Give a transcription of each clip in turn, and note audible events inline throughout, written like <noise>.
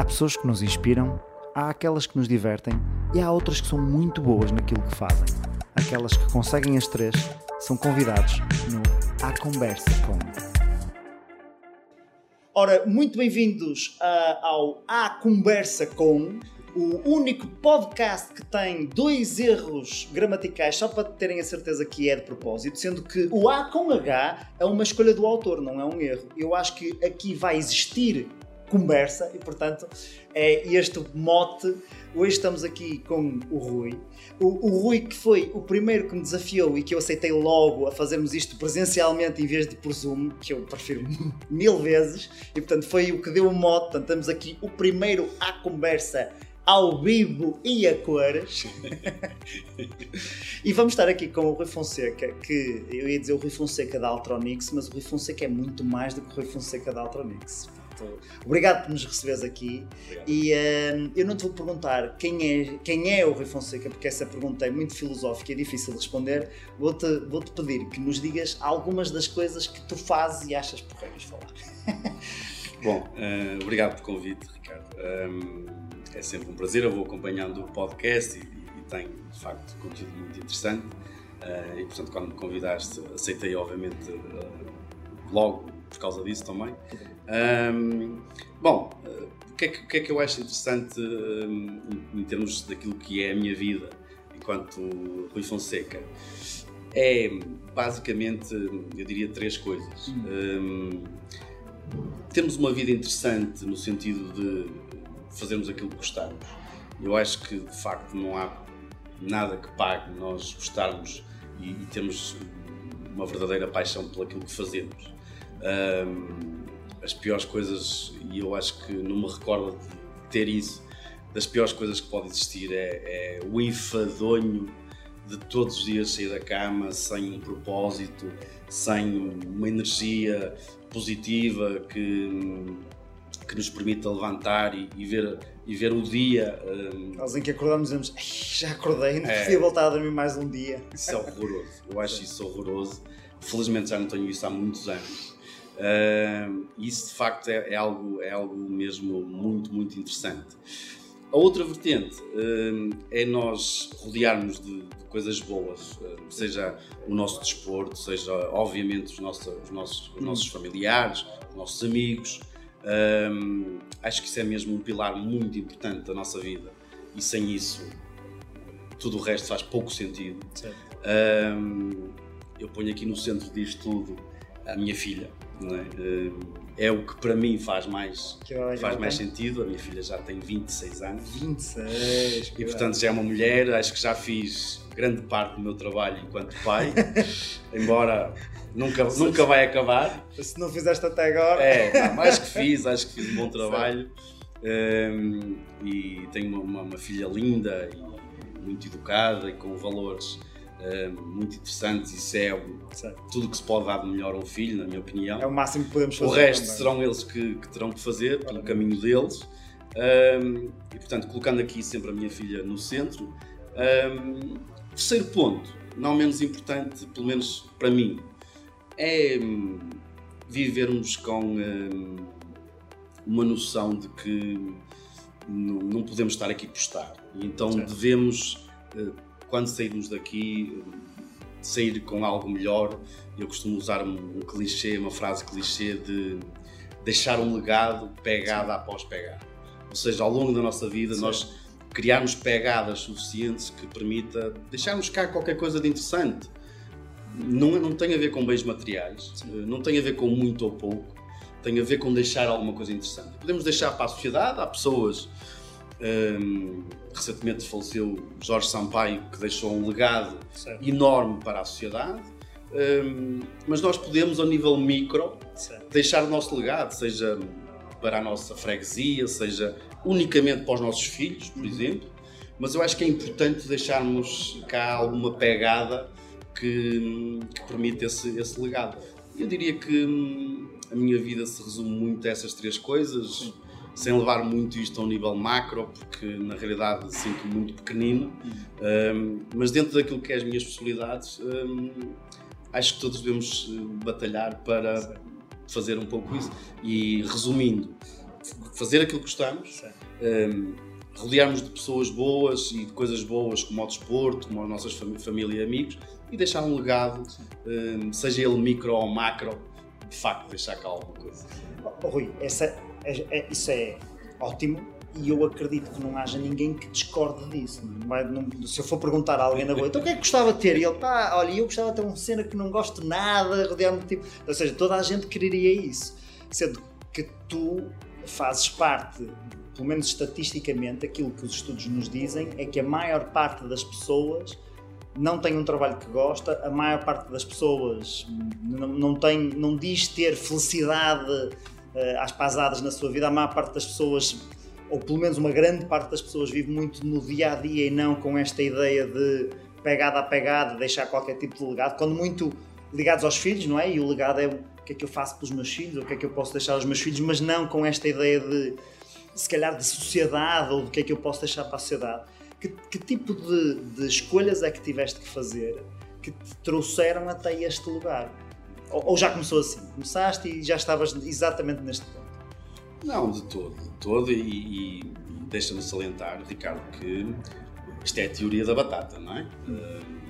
Há pessoas que nos inspiram, há aquelas que nos divertem e há outras que são muito boas naquilo que fazem. Aquelas que conseguem as três são convidados no A Conversa Com. Ora, muito bem-vindos uh, ao A Conversa Com, o único podcast que tem dois erros gramaticais, só para terem a certeza que é de propósito, sendo que o A com H é uma escolha do autor, não é um erro. Eu acho que aqui vai existir conversa e, portanto, é este mote. Hoje estamos aqui com o Rui. O, o, Rui, que foi o primeiro que me desafiou e que eu aceitei logo a fazermos isto presencialmente em vez de por Zoom, que eu prefiro <laughs> mil vezes, e portanto foi o que deu o mote. Portanto, temos aqui o primeiro à conversa ao vivo e a cores. <laughs> e vamos estar aqui com o Rui Fonseca, que eu ia dizer o Rui Fonseca da Altronix, mas o Rui Fonseca é muito mais do que o Rui Fonseca da Altronix. Obrigado por nos receberes aqui. Obrigado. E uh, eu não te vou perguntar quem é, quem é o Rui Fonseca, porque essa pergunta é muito filosófica e é difícil de responder. Vou-te vou -te pedir que nos digas algumas das coisas que tu fazes e achas porreiras falar. <laughs> Bom, uh, obrigado pelo convite, Ricardo. Um, é sempre um prazer. Eu vou acompanhando o podcast e, e, e tem, de facto, conteúdo muito interessante. Uh, e, portanto, quando me convidaste, aceitei, obviamente, logo por causa disso também. Um, bom, o que, é que, que, é que, eu acho interessante um, em termos daquilo que é a minha vida enquanto Rui Fonseca? É basicamente, eu diria, três coisas. Um, temos uma vida interessante no sentido de fazermos aquilo que gostamos. Eu acho que de facto não há nada que pague nós gostarmos e, e termos uma verdadeira paixão pelo aquilo que fazemos. Um, as piores coisas, e eu acho que não me recordo de ter isso, das piores coisas que pode existir é, é o enfadonho de todos os dias sair da cama sem um propósito, sem uma energia positiva que, que nos permita levantar e, e ver, e ver o dia. Um... Nós em que acordamos dizemos, já acordei, não é, podia voltar a dormir mais um dia. Isso é horroroso, eu acho isso horroroso. Felizmente já não tenho isso há muitos anos Uh, isso de facto é, é, algo, é algo mesmo muito, muito interessante. A outra vertente uh, é nós rodearmos de, de coisas boas, uh, seja o nosso desporto, seja obviamente os nossos, os nossos, os nossos familiares, os nossos amigos. acho que isso é mesmo um pilar muito importante da nossa vida e sem isso tudo o resto faz pouco sentido. eu ponho aqui no centro disto tudo a minha filha é? é? o que para mim faz mais, faz mais sentido. A minha filha já tem 26 anos. 26! E portanto já é uma mulher, acho que já fiz grande parte do meu trabalho enquanto pai, <laughs> embora nunca, nunca vai acabar. Se não fizeste até agora. É, não, acho que fiz, acho que fiz um bom trabalho. Um, e tenho uma, uma, filha linda e muito educada e com valores muito interessantes. Isso é certo. tudo que se pode dar de melhor a um filho, na minha opinião. É o máximo que podemos fazer. O resto também. serão eles que, que, terão que fazer pelo caminho deles. Um, e portanto, colocando aqui sempre a minha filha no centro. Um, terceiro ponto, não menos importante, pelo menos para mim, é um, vivermos com uma noção de que não, podemos estar aqui por estar. Então certo. devemos. Uh, quando sairmos daqui, sair com algo melhor. Eu costumo usar um, clichê, uma frase clichê de deixar um legado pegada após pegada. Ou seja, ao longo da nossa vida, Sim. nós criarmos pegadas suficientes que permita deixarmos cá qualquer coisa de interessante. Não, não tem a ver com bens materiais, Sim. não tem a ver com muito ou pouco, tem a ver com deixar alguma coisa interessante. Podemos deixar para a sociedade, há pessoas um, recentemente faleceu Jorge Sampaio, que deixou um legado certo. enorme para a sociedade. Um, mas nós podemos, ao nível micro, certo. deixar o nosso legado, seja para a nossa freguesia, seja unicamente para os nossos filhos, por uhum. exemplo. Mas eu acho que é importante deixarmos cá alguma pegada que, que permita esse, esse legado. Eu diria que hum, a minha vida se resume muito a essas três coisas. Sim sem levar muito isto a um nível macro, porque na realidade sinto muito pequenino, um, mas dentro daquilo que é as minhas possibilidades, um, acho que todos devemos eh, batalhar para fazer um pouco isso. E resumindo, fazer aquilo que gostamos, um, rodearmos de pessoas boas e de coisas boas como o desporto, como as nossas fam família e amigos e deixar um legado, um, seja ele micro ou macro, de facto deixar cá alguma coisa. Rui, essa, é, é, isso é ótimo e eu acredito que não haja ninguém que discorde disso. Não vai, não, se eu for perguntar a alguém na boa, então o que é que gostava de ter? E ele, pá, olha, eu gostava de ter uma cena que não gosto nada, rodear-me tipo. Ou seja, toda a gente quereria isso. Sendo que tu fazes parte, pelo menos estatisticamente, aquilo que os estudos nos dizem é que a maior parte das pessoas não tem um trabalho que gosta, a maior parte das pessoas não, não, tem, não diz ter felicidade às pasadas na sua vida, a maior parte das pessoas, ou pelo menos uma grande parte das pessoas, vive muito no dia a dia e não com esta ideia de pegada a pegada, deixar qualquer tipo de legado, quando muito ligados aos filhos, não é? E o legado é o que é que eu faço pelos meus filhos, o que é que eu posso deixar aos meus filhos, mas não com esta ideia de, se calhar, de sociedade ou do que é que eu posso deixar para a sociedade que, que tipo de, de, escolhas é que tiveste que fazer que te trouxeram até este lugar? Ou, ou já começou assim? Começaste e já estavas exatamente neste ponto? Não, de todo, de todo, e, e deixa-me salientar, Ricardo, que isto é a teoria da batata, não é? Uh,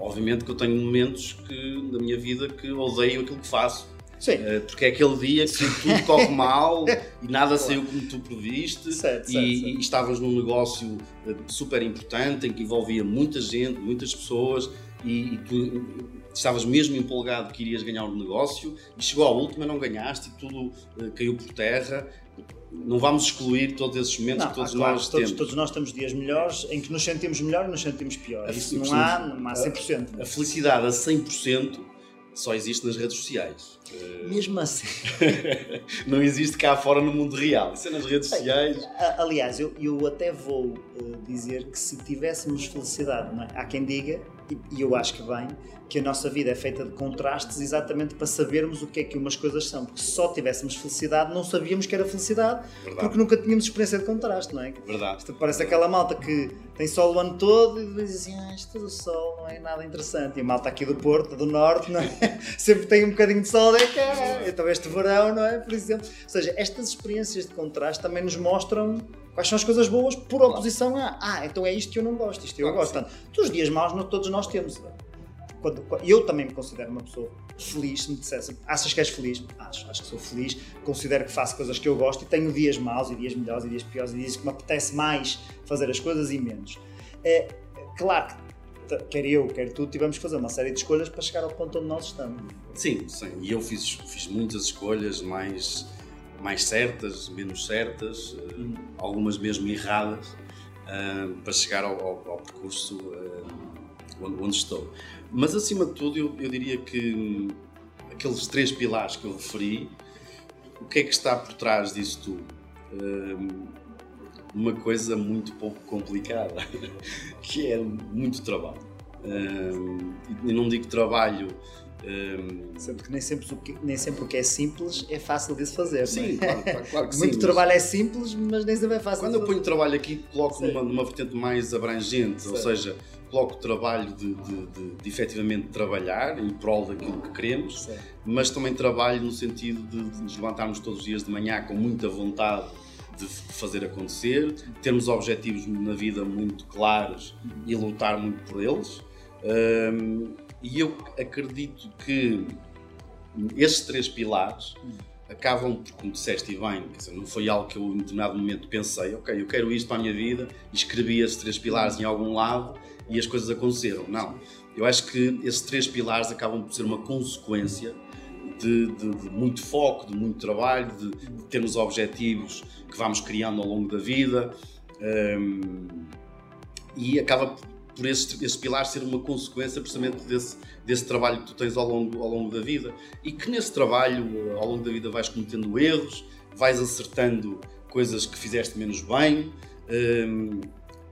obviamente que eu tenho momentos que, da minha vida que odeio aquilo que faço, Sim. Uh, porque é aquele dia que tudo corre mal <laughs> e nada saiu como tu previste certo, e, certo, certo. e, estavas num negócio eh, super importante em que envolvia muita gente, muitas pessoas e, e tu estavas mesmo empolgado que irias ganhar o um negócio e chegou à última não ganhaste e tudo uh, caiu por terra não vamos excluir todos esses momentos não, que todos claro, nós todos, temos. Todos nós temos dias melhores em que nos sentimos melhor e nos sentimos pior. Isso não há, não há 100%. A, a felicidade a 100% só existe nas redes sociais. Mesmo assim. <laughs> não existe cá fora no mundo real. Isso é nas redes Bem, sociais. Aliás, eu, eu até vou uh, dizer que se tivéssemos felicidade, é? há quem diga, e, eu acho que bem, que a nossa vida é feita de contrastes exatamente para sabermos o que é que umas coisas são. Porque se só tivéssemos felicidade, não sabíamos que era felicidade, Verdade. porque nunca tínhamos experiência de contraste, não é? Verdade. Isto parece aquela malta que tem sol o ano todo e diz assim: ah, isto do sol não é nada interessante. E a malta aqui do Porto, do Norte, não é? <laughs> sempre tem um bocadinho de sol, é que então este verão, não é? Por exemplo. Ou seja, estas experiências de contraste também nos mostram quais são as coisas boas por oposição a ah, então é isto que eu não gosto, isto eu gosto. Portanto, os dias maus todos nós temos. Quando, eu também me considero uma pessoa feliz, se me dissessem, achas que és feliz? Acho, acho que sou feliz, considero que faço coisas que eu gosto e tenho dias maus e dias melhores e dias piores e dias que me apetece mais fazer as coisas e menos. É, claro que quer eu, quer tu, tivemos que fazer uma série de escolhas para chegar ao ponto onde nós estamos. Sim, sim. E eu fiz, fiz muitas escolhas mais, mais certas, menos certas, hum. algumas mesmo erradas, uh, para chegar ao, ao, ao percurso uh, onde, onde estou. Mas acima de tudo, eu, eu diria que hum, aqueles três pilares que eu referi, o que é que está por trás disso tudo? Uma coisa muito pouco complicada, <laughs> que é muito trabalho. Hum, e não digo trabalho. Um... Sendo que nem sempre, o que nem sempre o que é simples é fácil de se fazer. Sim, é? claro, claro, claro, que <laughs> Muito sim. trabalho é simples, mas nem sempre é fácil Quando eu ponho trabalho aqui, coloco numa, numa vertente mais abrangente, Sim. ou seja, coloco o trabalho de, de, de, de, efetivamente trabalhar em prol daquilo que queremos, Sim. mas também trabalho no sentido de, de nos levantarmos todos os dias de manhã com muita vontade de fazer acontecer, termos objetivos na vida muito claros e lutar muito por eles. Um, e eu acredito que esses três pilares acabam como disseste bem, dizer, não foi algo que eu em determinado momento pensei, ok, eu quero isto para a minha vida, escrevi esses três pilares em algum lado e as coisas aconteceram. Não. Eu acho que esses três pilares acabam por ser uma consequência de, de, de muito foco, de muito trabalho, de, de, termos objetivos que vamos criando ao longo da vida um, e acaba por esse, esse pilar ser uma consequência precisamente desse, desse trabalho que tu tens ao longo, ao longo da vida e que nesse trabalho, ao longo da vida, vais cometendo erros, vais acertando coisas que fizeste menos bem, um,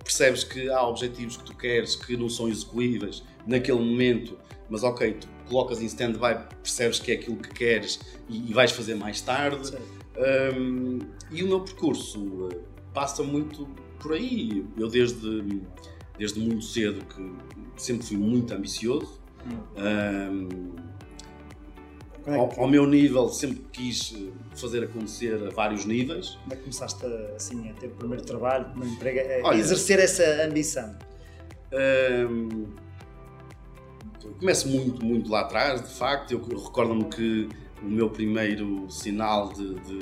percebes que há objetivos que tu queres que não são execuíveis naquele momento, mas ok, tu colocas em stand-by, percebes que é aquilo que queres e, e vais fazer mais tarde. Um, e o meu percurso uh, passa muito por aí. Eu desde, desde muito cedo que sempre fui muito ambicioso. Um, Como é ao, ao meu nível, sempre quis eh, fazer acontecer a vários níveis. Como é que começaste a, assim, a ter o primeiro trabalho, o primeiro emprego, a Olha- exercer essa ambição? Hum, começo muito, muito lá atrás, de facto. Eu recordo-me que o meu primeiro sinal de, de,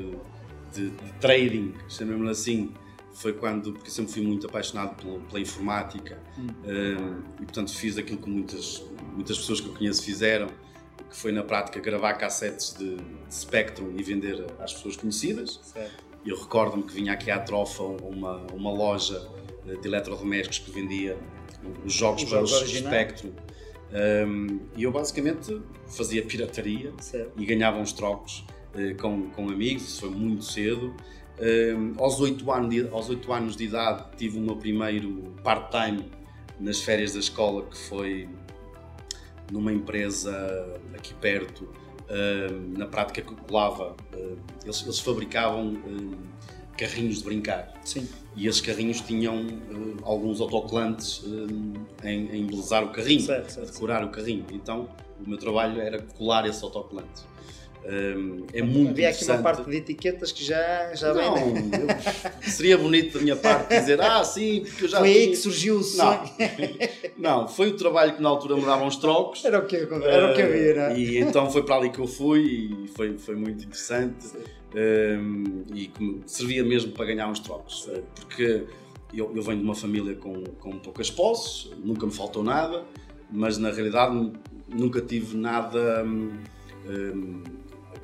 de- de trading, chamemos-lhe assim, foi quando, porque sempre fui muito apaixonado pela, pela informática Hum. hum, e, portanto, fiz aquilo que muitas, muitas pessoas que eu conheço fizeram, que foi na prática gravar cassetes de, de Spectrum e vender às pessoas conhecidas. Certo. Eu recordo-me que vinha aqui à Trofa uma, uma loja eh, de eletrodomésticos que vendia os jogos Os para jogos originais. Spectrum. Um, e eu basicamente fazia pirataria Certo. e ganhava uns trocos eh, com, com amigos, isso foi muito cedo. Um, aos, 8 anos de, aos 8 anos de idade tive o meu primeiro part-time nas férias da escola, que foi numa empresa aqui perto, um, na prática que colava. um, eles, eles fabricavam carrinhos de brincar Sim. e esses carrinhos tinham alguns autocolantes em, em embelezar o carrinho, Certo, a certo. decorar o carrinho. Então o meu trabalho era colar esses autocolantes. Um, é muito Havia aqui uma parte de etiquetas que já, já não, vem. né? eu- seria bonito da minha parte dizer, ah, sim, porque eu já Foi aí tinha- que surgiu o sonho. Não, <laughs> não, foi o trabalho que na altura me davam uns trocos. Era o que, era o que havia, não é? E então foi para ali que eu fui e foi, foi muito interessante. Um, e servia mesmo para ganhar uns trocos. Uh, Porque eu, eu venho de uma família com, com poucas posses, nunca me faltou nada, mas na realidade nu- nunca tive nada. hum, hum,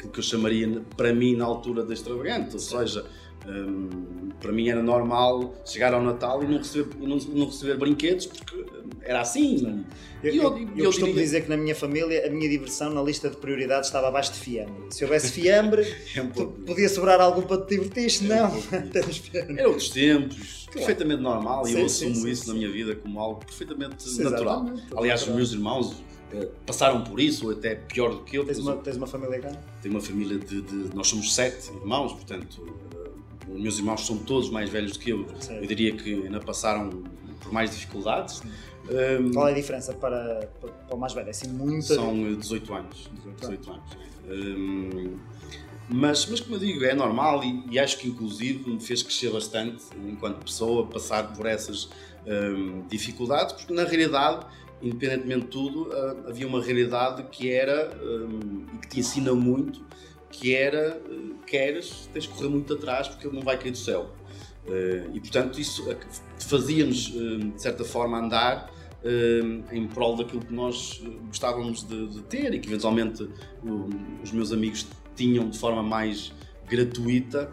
aquilo que eu chamaria para mim na altura da extravagante, ou seja, hum, para mim era normal chegar ao Natal e não receber, e não, não receber brinquedos porque era assim. Eu, E eu, eu eu costumo diria- dizer que na minha família a minha diversão na lista de prioridades estava abaixo de fiambre. Se houvesse fiambre, <laughs> É um pouco- podia sobrar algum para te divertir, se É um não, <laughs> isso. fiambre. Era outros tempos, perfeitamente normal, e Sim, eu sim, assumo sim, isso sim. na minha vida como algo perfeitamente natural. Aliás, os meus irmãos passaram por isso, ou até pior do que eu. Tens uma, tens uma família grande? Tenho uma família de, de- Nós somos sete irmãos, portanto, eh, os meus irmãos são todos mais velhos do que eu. Certo. Eu diria que ainda passaram por mais dificuldades. Um, Qual é a diferença para, para, o mais velho? É assim, muita. São eh, 18 anos. 18 18 anos. Hum, mas, mas, como eu digo, é normal e, e acho que, inclusive, me fez crescer bastante enquanto pessoa, passar por essas hum, dificuldades, porque, na realidade, independentemente de tudo, ah, havia uma realidade que era, hum, e que te ensina muito, que era, eh, queres, tens de correr muito atrás porque ele não vai cair do céu. Eh, e, portanto, isso eh, fazia-nos, eh, de certa forma, andar eh, em prol daquilo que nós eh, gostávamos de, de ter e que, eventualmente, os meus amigos tinham de forma mais gratuita,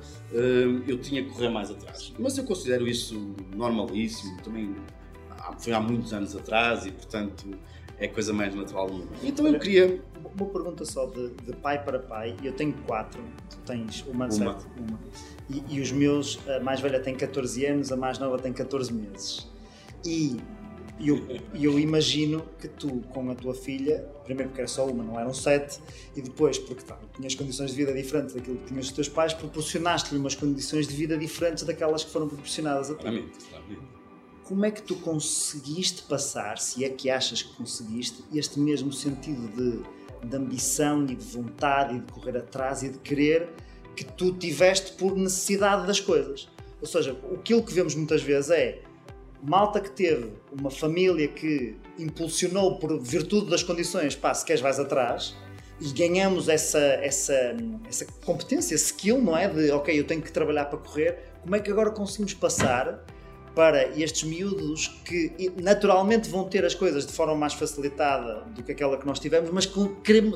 eu tinha que correr mais atrás. Mas eu considero isso normalíssimo, também foi há muitos anos atrás e, portanto, é a coisa mais natural do mundo. Então eu queria... Uma pergunta só de, de pai para pai. Eu tenho quatro, tu tens uma, Uma. certo? Uma. E, e os meus, a mais velha tem 14 anos, a mais nova tem 14 meses. E eu, eu imagino que tu, com a tua filha, primeiro porque era só uma, não eram sete, e depois porque tá, tinhas condições de vida diferentes daquilo que tinhas os teus pais, proporcionaste-lhe umas condições de vida diferentes daquelas que foram proporcionadas a ti. Claramente. Como é que tu conseguiste passar, se é que achas que conseguiste, este mesmo sentido de, de ambição e de vontade e de correr atrás e de querer que tu tiveste por necessidade das coisas? Ou seja, aquilo que vemos muitas vezes é malta que teve uma família que impulsionou por virtude das condições, pá, se queres vais atrás, e ganhamos essa, essa, essa competência, skill, não é? De, ok, eu tenho que trabalhar para correr, como é que agora conseguimos passar para estes miúdos que naturalmente vão ter as coisas de forma mais facilitada do que aquela que nós tivemos, mas que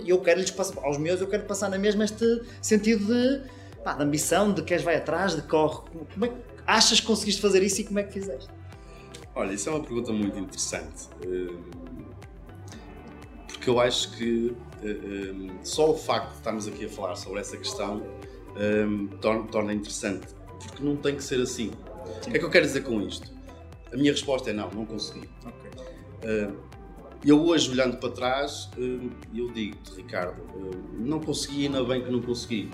eu quero lhes passar, aos meus eu quero passar na mesma este sentido de, pá, de ambição, de queres vai atrás, de corre. Como é que achas que conseguiste fazer isso e como é que fizeste? Olha, isso é uma pergunta muito interessante. hum, Porque eu acho que hum, só o facto de estarmos aqui a falar sobre essa questão torna interessante. Porque não tem que ser assim. O que é que eu quero dizer com isto? A minha resposta é não, não consegui. Hum, Eu hoje, olhando para trás, hum, eu digo-te, Ricardo, hum, não consegui, ainda bem que não consegui.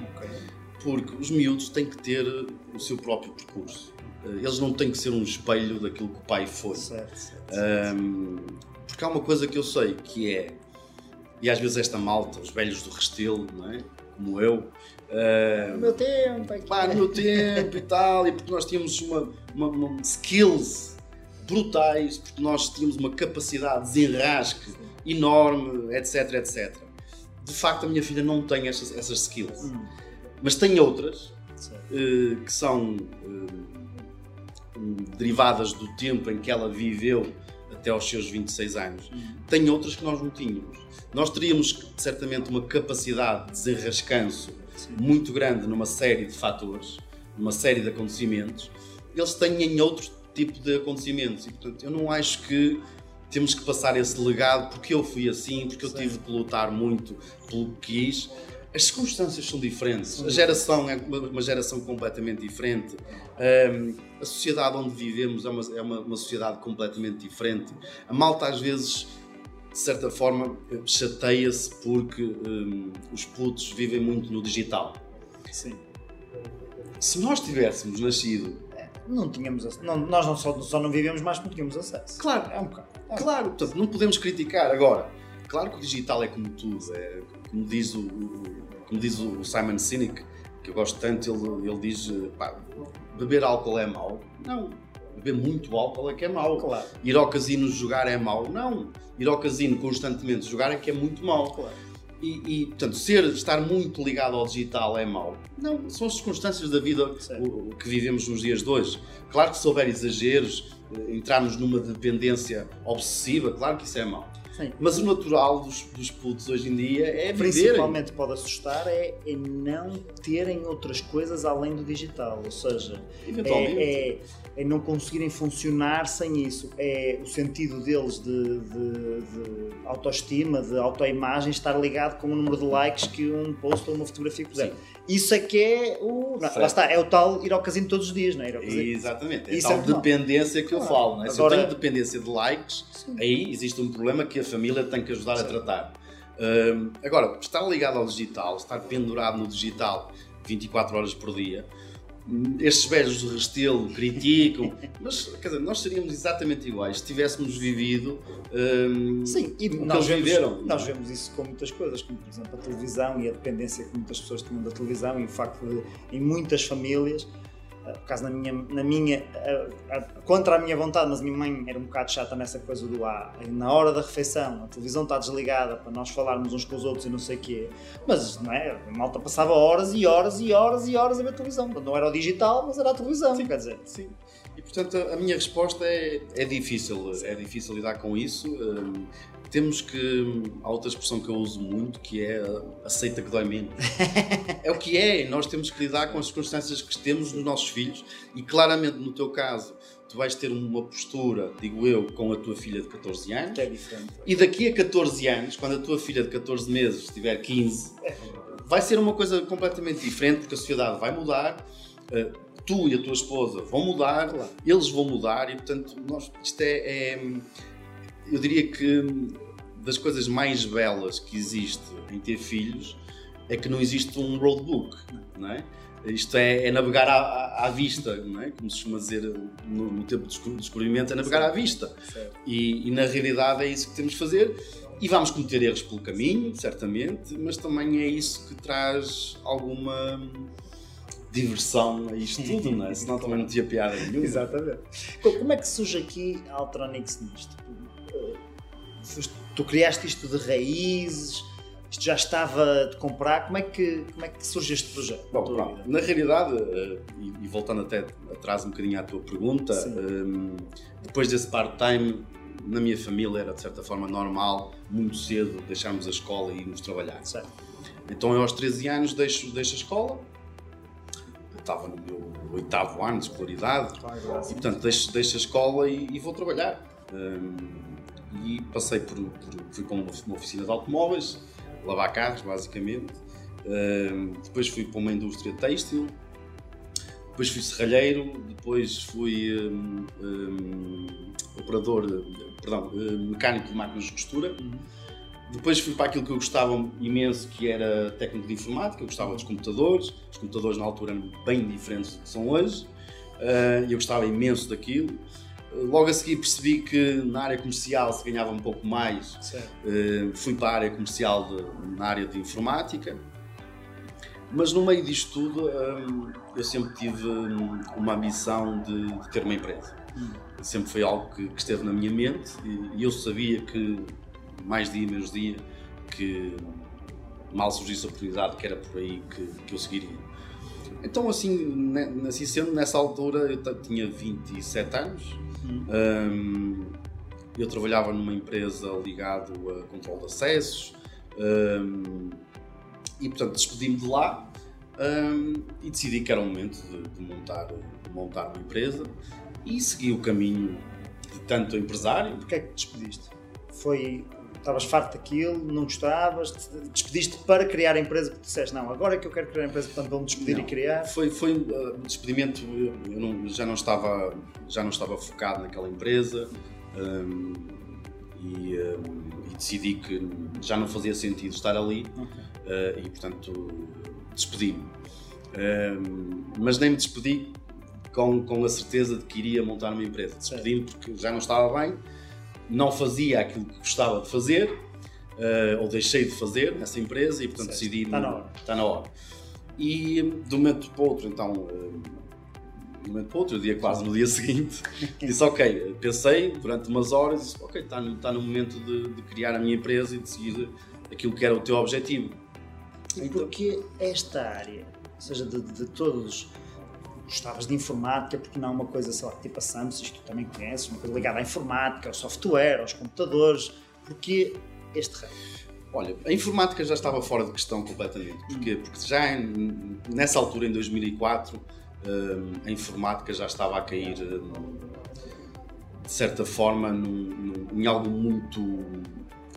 Porque os miúdos têm que ter o seu próprio percurso. Eles não têm que ser um espelho daquilo que o pai foi. Certo, certo. Ahm, porque há uma coisa que eu sei que é e às vezes esta malta, os velhos do Restelo, não é? como eu, uh, no meu tempo, é pá, no meu tempo e tal, e porque nós tínhamos uma, uma, uma skills brutais, porque nós tínhamos uma capacidade de desenrasque enorme, etc, etc. De facto, a minha filha não tem essas, essas skills, hum. mas tem outras uh, que são uh, derivadas do tempo em que ela viveu até aos seus 26 anos. Hum. Tem outras que nós não tínhamos. Nós teríamos certamente uma capacidade de desenrascanço Sim. muito grande numa série de fatores, numa série de acontecimentos. Eles têm outro tipo de acontecimentos e, portanto, eu não acho que temos que passar esse legado porque eu fui assim, porque eu Sim. tive que lutar muito pelo que quis. As circunstâncias são diferentes, a geração é uma geração completamente diferente, um, a sociedade onde vivemos é, uma, é uma, uma, sociedade completamente diferente. A malta, às vezes, de certa forma, chateia-se porque um, os putos vivem muito no digital. Sim. Se nós tivéssemos nascido não tínhamos não, nós não só, só não vivemos mais porque tínhamos acesso. Claro, é um bocado. É. Claro, portanto, não podemos criticar. Agora, claro que o digital é como tudo, é, como, diz o, como diz o Simon Sinek, que eu gosto tanto, ele, ele diz: pá, beber álcool é mau. Não. Beber muito álcool é que é mau. Claro. Ir ao casino jogar é mau. Não. Ir ao casino constantemente jogar é que é muito mau. Claro. E, e, portanto, ser, estar muito ligado ao digital é mau. Não, são as circunstâncias da vida o, o, que vivemos nos dias de hoje. Claro que se houver exageros, eh, entrarmos numa dependência obsessiva, claro que isso é mau. Sim. Mas o natural dos, dos putos hoje em dia é Principalmente pode assustar é, é não terem outras coisas além do digital. Ou seja, é, é, é, não conseguirem funcionar sem isso. É o sentido deles de, de, de autoestima, de autoimagem estar ligado com o número de likes que um post ou uma fotografia puser. Isso é que é o. Não, lá está, é o tal ir ao casino todos os dias, não é? Exatamente, é a tal é dependência que eu falo. Não é? Se eu tenho dependência de likes, Sim. aí existe um problema que a família tem que ajudar Sim. a tratar. Um, agora, estar ligado ao digital, estar pendurado no digital 24 horas por dia, estes velhos do Restelo criticam, <laughs> mas quer dizer, nós seríamos exatamente iguais se tivéssemos vivido um, Sim, e nós vemos, viveram. Nós vemos isso com muitas coisas, como por exemplo a televisão e a dependência que muitas pessoas tinham da televisão e o facto de, em muitas famílias, por acaso na minha, na minha contra a minha vontade, mas a minha mãe era um bocado chata nessa coisa do ah, na hora da refeição, a televisão está desligada para nós falarmos uns com os outros e não sei o quê. Mas não é? A malta passava horas e horas e horas e horas a ver televisão. Não era o digital, mas era a televisão, sim, quer dizer. Sim. E portanto a minha resposta é, é difícil, é difícil lidar com isso. Temos que. Há outra expressão que eu uso muito que é aceita que dói menos. <laughs> é o que é, nós temos que lidar com as circunstâncias que temos nos nossos filhos e claramente no teu caso tu vais ter uma postura, digo eu, com a tua filha de 14 anos. É diferente. E daqui a 14 anos, quando a tua filha de 14 meses tiver 15, vai ser uma coisa completamente diferente porque a sociedade vai mudar. Eh, tu e a tua esposa vão mudar, claro. eles vão mudar e portanto nós, isto é, é eu diria que das coisas mais belas que existe em ter filhos é que não existe um roadbook, não é? Isto é, é navegar à, à, vista, não é? Como se chama dizer no, no tempo do descobrimento, é navegar à vista. E, e, na realidade é isso que temos de fazer. E vamos cometer erros pelo caminho, certamente, mas também é isso que traz alguma diversão a isto <laughs> tudo, não é? Senão também não tinha piada nenhuma. Exatamente. Como é que surge aqui a Altronix nisto? Tu criaste isto de raízes, isto já estava de comprar, como é que, como é que surge este projeto? Bom, pronto, na realidade, uh, e, e, voltando até atrás um bocadinho à tua pergunta, um, depois desse part-time, na minha família era de certa forma normal, muito cedo, deixarmos a escola e irmos trabalhar. Certo. Então eu aos 13 anos deixo, deixo a escola, estava no meu oitavo ano de escolaridade, e portanto deixo, deixo a escola e, e vou trabalhar. Um, e passei por, por fui com uma oficina de automóveis, lavar carros basicamente. Uh, depois fui para uma indústria têxtil, depois fui serralheiro, depois fui um, um, operador, perdão, mecânico de máquinas de costura. Uhum. Depois fui para aquilo que eu gostava imenso, que era técnico de informática, eu gostava dos computadores. Os computadores na altura eram bem diferentes do que são hoje. Uh, eu gostava imenso daquilo. Logo a seguir percebi que na área comercial se ganhava um pouco mais. Uh, fui para a área comercial de, na área de informática. Mas no meio disto tudo, um, eu sempre tive um, uma ambição de, de, ter uma empresa. Hum. Sempre foi algo que, que, esteve na minha mente e, e, eu sabia que, mais dia menos dia, que mal surgisse a oportunidade, que era por aí que, que eu seguiria. Então, assim, assim sendo, nessa altura, eu tinha 27 anos. Hum. Um, eu trabalhava numa empresa ligada a controle de acessos. Um, e portanto despedi-me de lá um, e decidi que era o momento de, de, montar, de montar uma empresa e segui o caminho de tanto empresário. Porquê é que te despediste? Foi. Estavas farto daquilo, não gostavas, despediste para criar a empresa porque disseste, não, agora é que eu quero criar a empresa, portanto vou-me despedir não, e criar. Foi, foi uh, um despedimento, eu não, já, não estava, já não estava focado naquela empresa um, e, um, e, decidi que já não fazia sentido estar ali. Okay uh, e, portanto, despedi-me. Uh, mas nem me despedi com, com a certeza de que iria montar uma empresa. Despedi-me porque já não estava bem, não fazia aquilo que gostava de fazer, uh, ou deixei de fazer nessa empresa e, portanto, certo. decidi. Está na hora. Está na hora. E de um momento para o outro, então, de um momento para o outro, dia quase no dia <laughs> seguinte, disse: Ok, pensei durante umas horas, disse: Ok, está no, está no momento de, de criar a minha empresa e de seguir aquilo que era o teu objetivo. E então, porquê esta área? Ou seja, de, de todos gostavas de informática, porque não uma coisa, sei lá, tipo a Samsung, tu também conheces, uma coisa ligada à informática, ao software, aos computadores, porquê este ramo? Olha, a informática já estava fora de questão completamente. Porquê? Hum. Porque já em, nessa altura, em 2004, hum, a informática já estava a cair, hum, de certa forma, num, num, em algo muito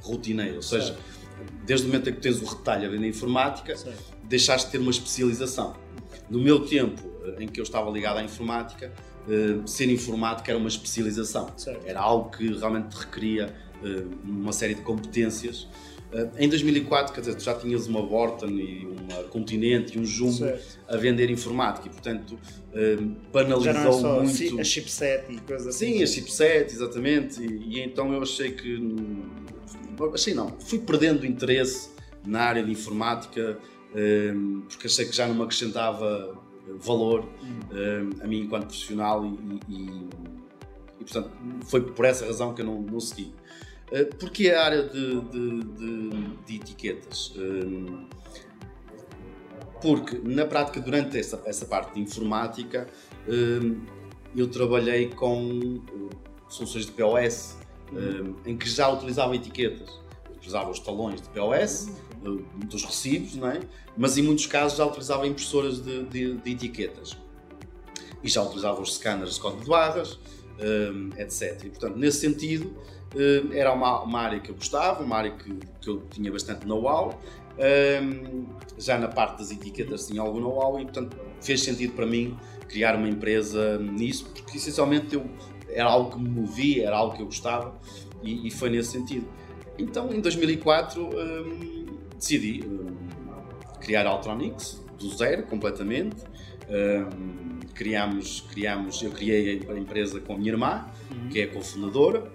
rotineiro. Ou seja, certo desde o momento em que tens o retalho a vender informática, Sim. deixaste de ter uma especialização. No meu tempo, em que eu estava ligado à informática, uh, ser informática era uma especialização. Era algo que realmente requeria uh, uma série de competências. Em 2004, quer dizer, tu já tinhas uma Borton e uma Continente e um Jumbo certo. a vender informática e, portanto, banalizou já muito. A chipset e coisas assim. Sim, a chipset, exatamente. E, e então eu achei que achei não, fui perdendo interesse na área de informática ehm, porque achei que já não me acrescentava valor ehm, a mim enquanto profissional e, e, e, portanto foi por essa razão que eu não, não segui. Eh, porque a área de, de, de, de etiquetas? Ehm, porque na prática durante essa, essa parte de informática eu trabalhei com eh, soluções de POS em que já utilizava etiquetas. Utilizava os talões de POS, uhum. Dos recibos, não é? mas em muitos casos já utilizava impressoras de, de, de etiquetas. E já utilizava os scanners de código de barras, um, etc. E, portanto, nesse sentido, um, era uma, uma, área que eu gostava, uma área que, que eu tinha bastante know-how. Já na parte das etiquetas tinha algum know-how e, portanto, fez sentido para mim criar uma empresa nisso, porque essencialmente eu era algo que me movia, era algo que eu gostava e, e foi nesse sentido. Então, em 2004, hum, decidi hum, criar a Altronix do zero, completamente. Hum, criamos, criamos, eu criei a empresa com a minha irmã, uhum. que é a cofundadora,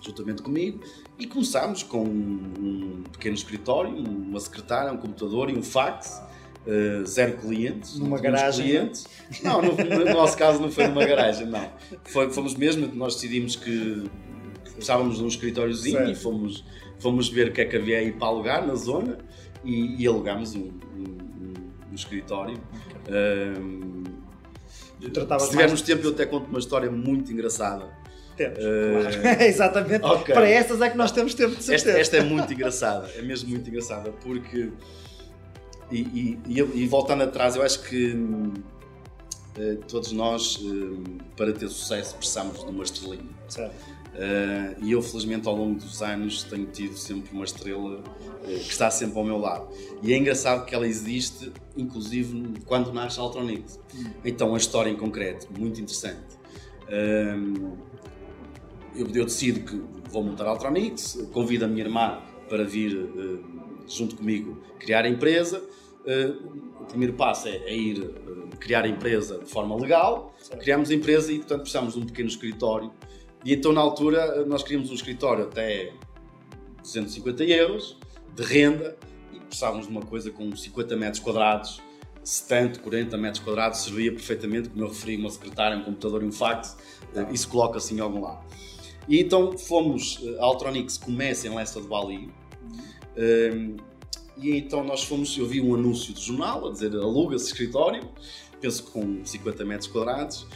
juntamente comigo, e começámos com um pequeno escritório, uma secretária, um computador e um fax uh, zero clientes. Numa garagem? Clientes. Não, no, no, <laughs> nosso caso não foi numa garagem, não. Foi, fomos mesmo, nós decidimos que estávamos num escritóriozinho certo. e fomos, fomos ver o que é que havia aí para alugar na zona e, e alugámos um, um, um escritório. Um, se tivermos tempo, eu até conto uma história muito engraçada. Temos, uh, claro. <laughs> Exatamente. Okay. Para estas é que nós temos tempo de certeza. Esta, esta é muito engraçada, é mesmo muito engraçada, porque e, e, e, voltando atrás, eu acho que uh, todos nós, uh, para ter sucesso, precisamos de uma estrelinha. Uh, e eu, felizmente, ao longo dos anos, tenho tido sempre uma estrela que está sempre ao meu lado. E é engraçado que ela existe, inclusive, quando nasce a Altronix. Hum. Então, a história em concreto, muito interessante. Eu, eu, decido que vou montar a Altronix, convido a minha irmã para vir junto comigo criar a empresa. O primeiro passo é, é ir criar a empresa de forma legal. Certo. Criámos a empresa e, portanto, precisávamos de um pequeno escritório. E então, na altura, nós queríamos um escritório até 250 euros de renda e precisávamos de uma coisa com 50 metros quadrados, 70, 40 metros quadrados, servia perfeitamente, como eu referi, uma secretária, um computador e um fax, uh, isso coloca-se em algum lado. E então fomos, uh, a Altronix começa em Lessa de Bali, um, e então nós fomos, eu vi um anúncio de jornal a dizer aluga-se escritório, penso com 50 metros quadrados,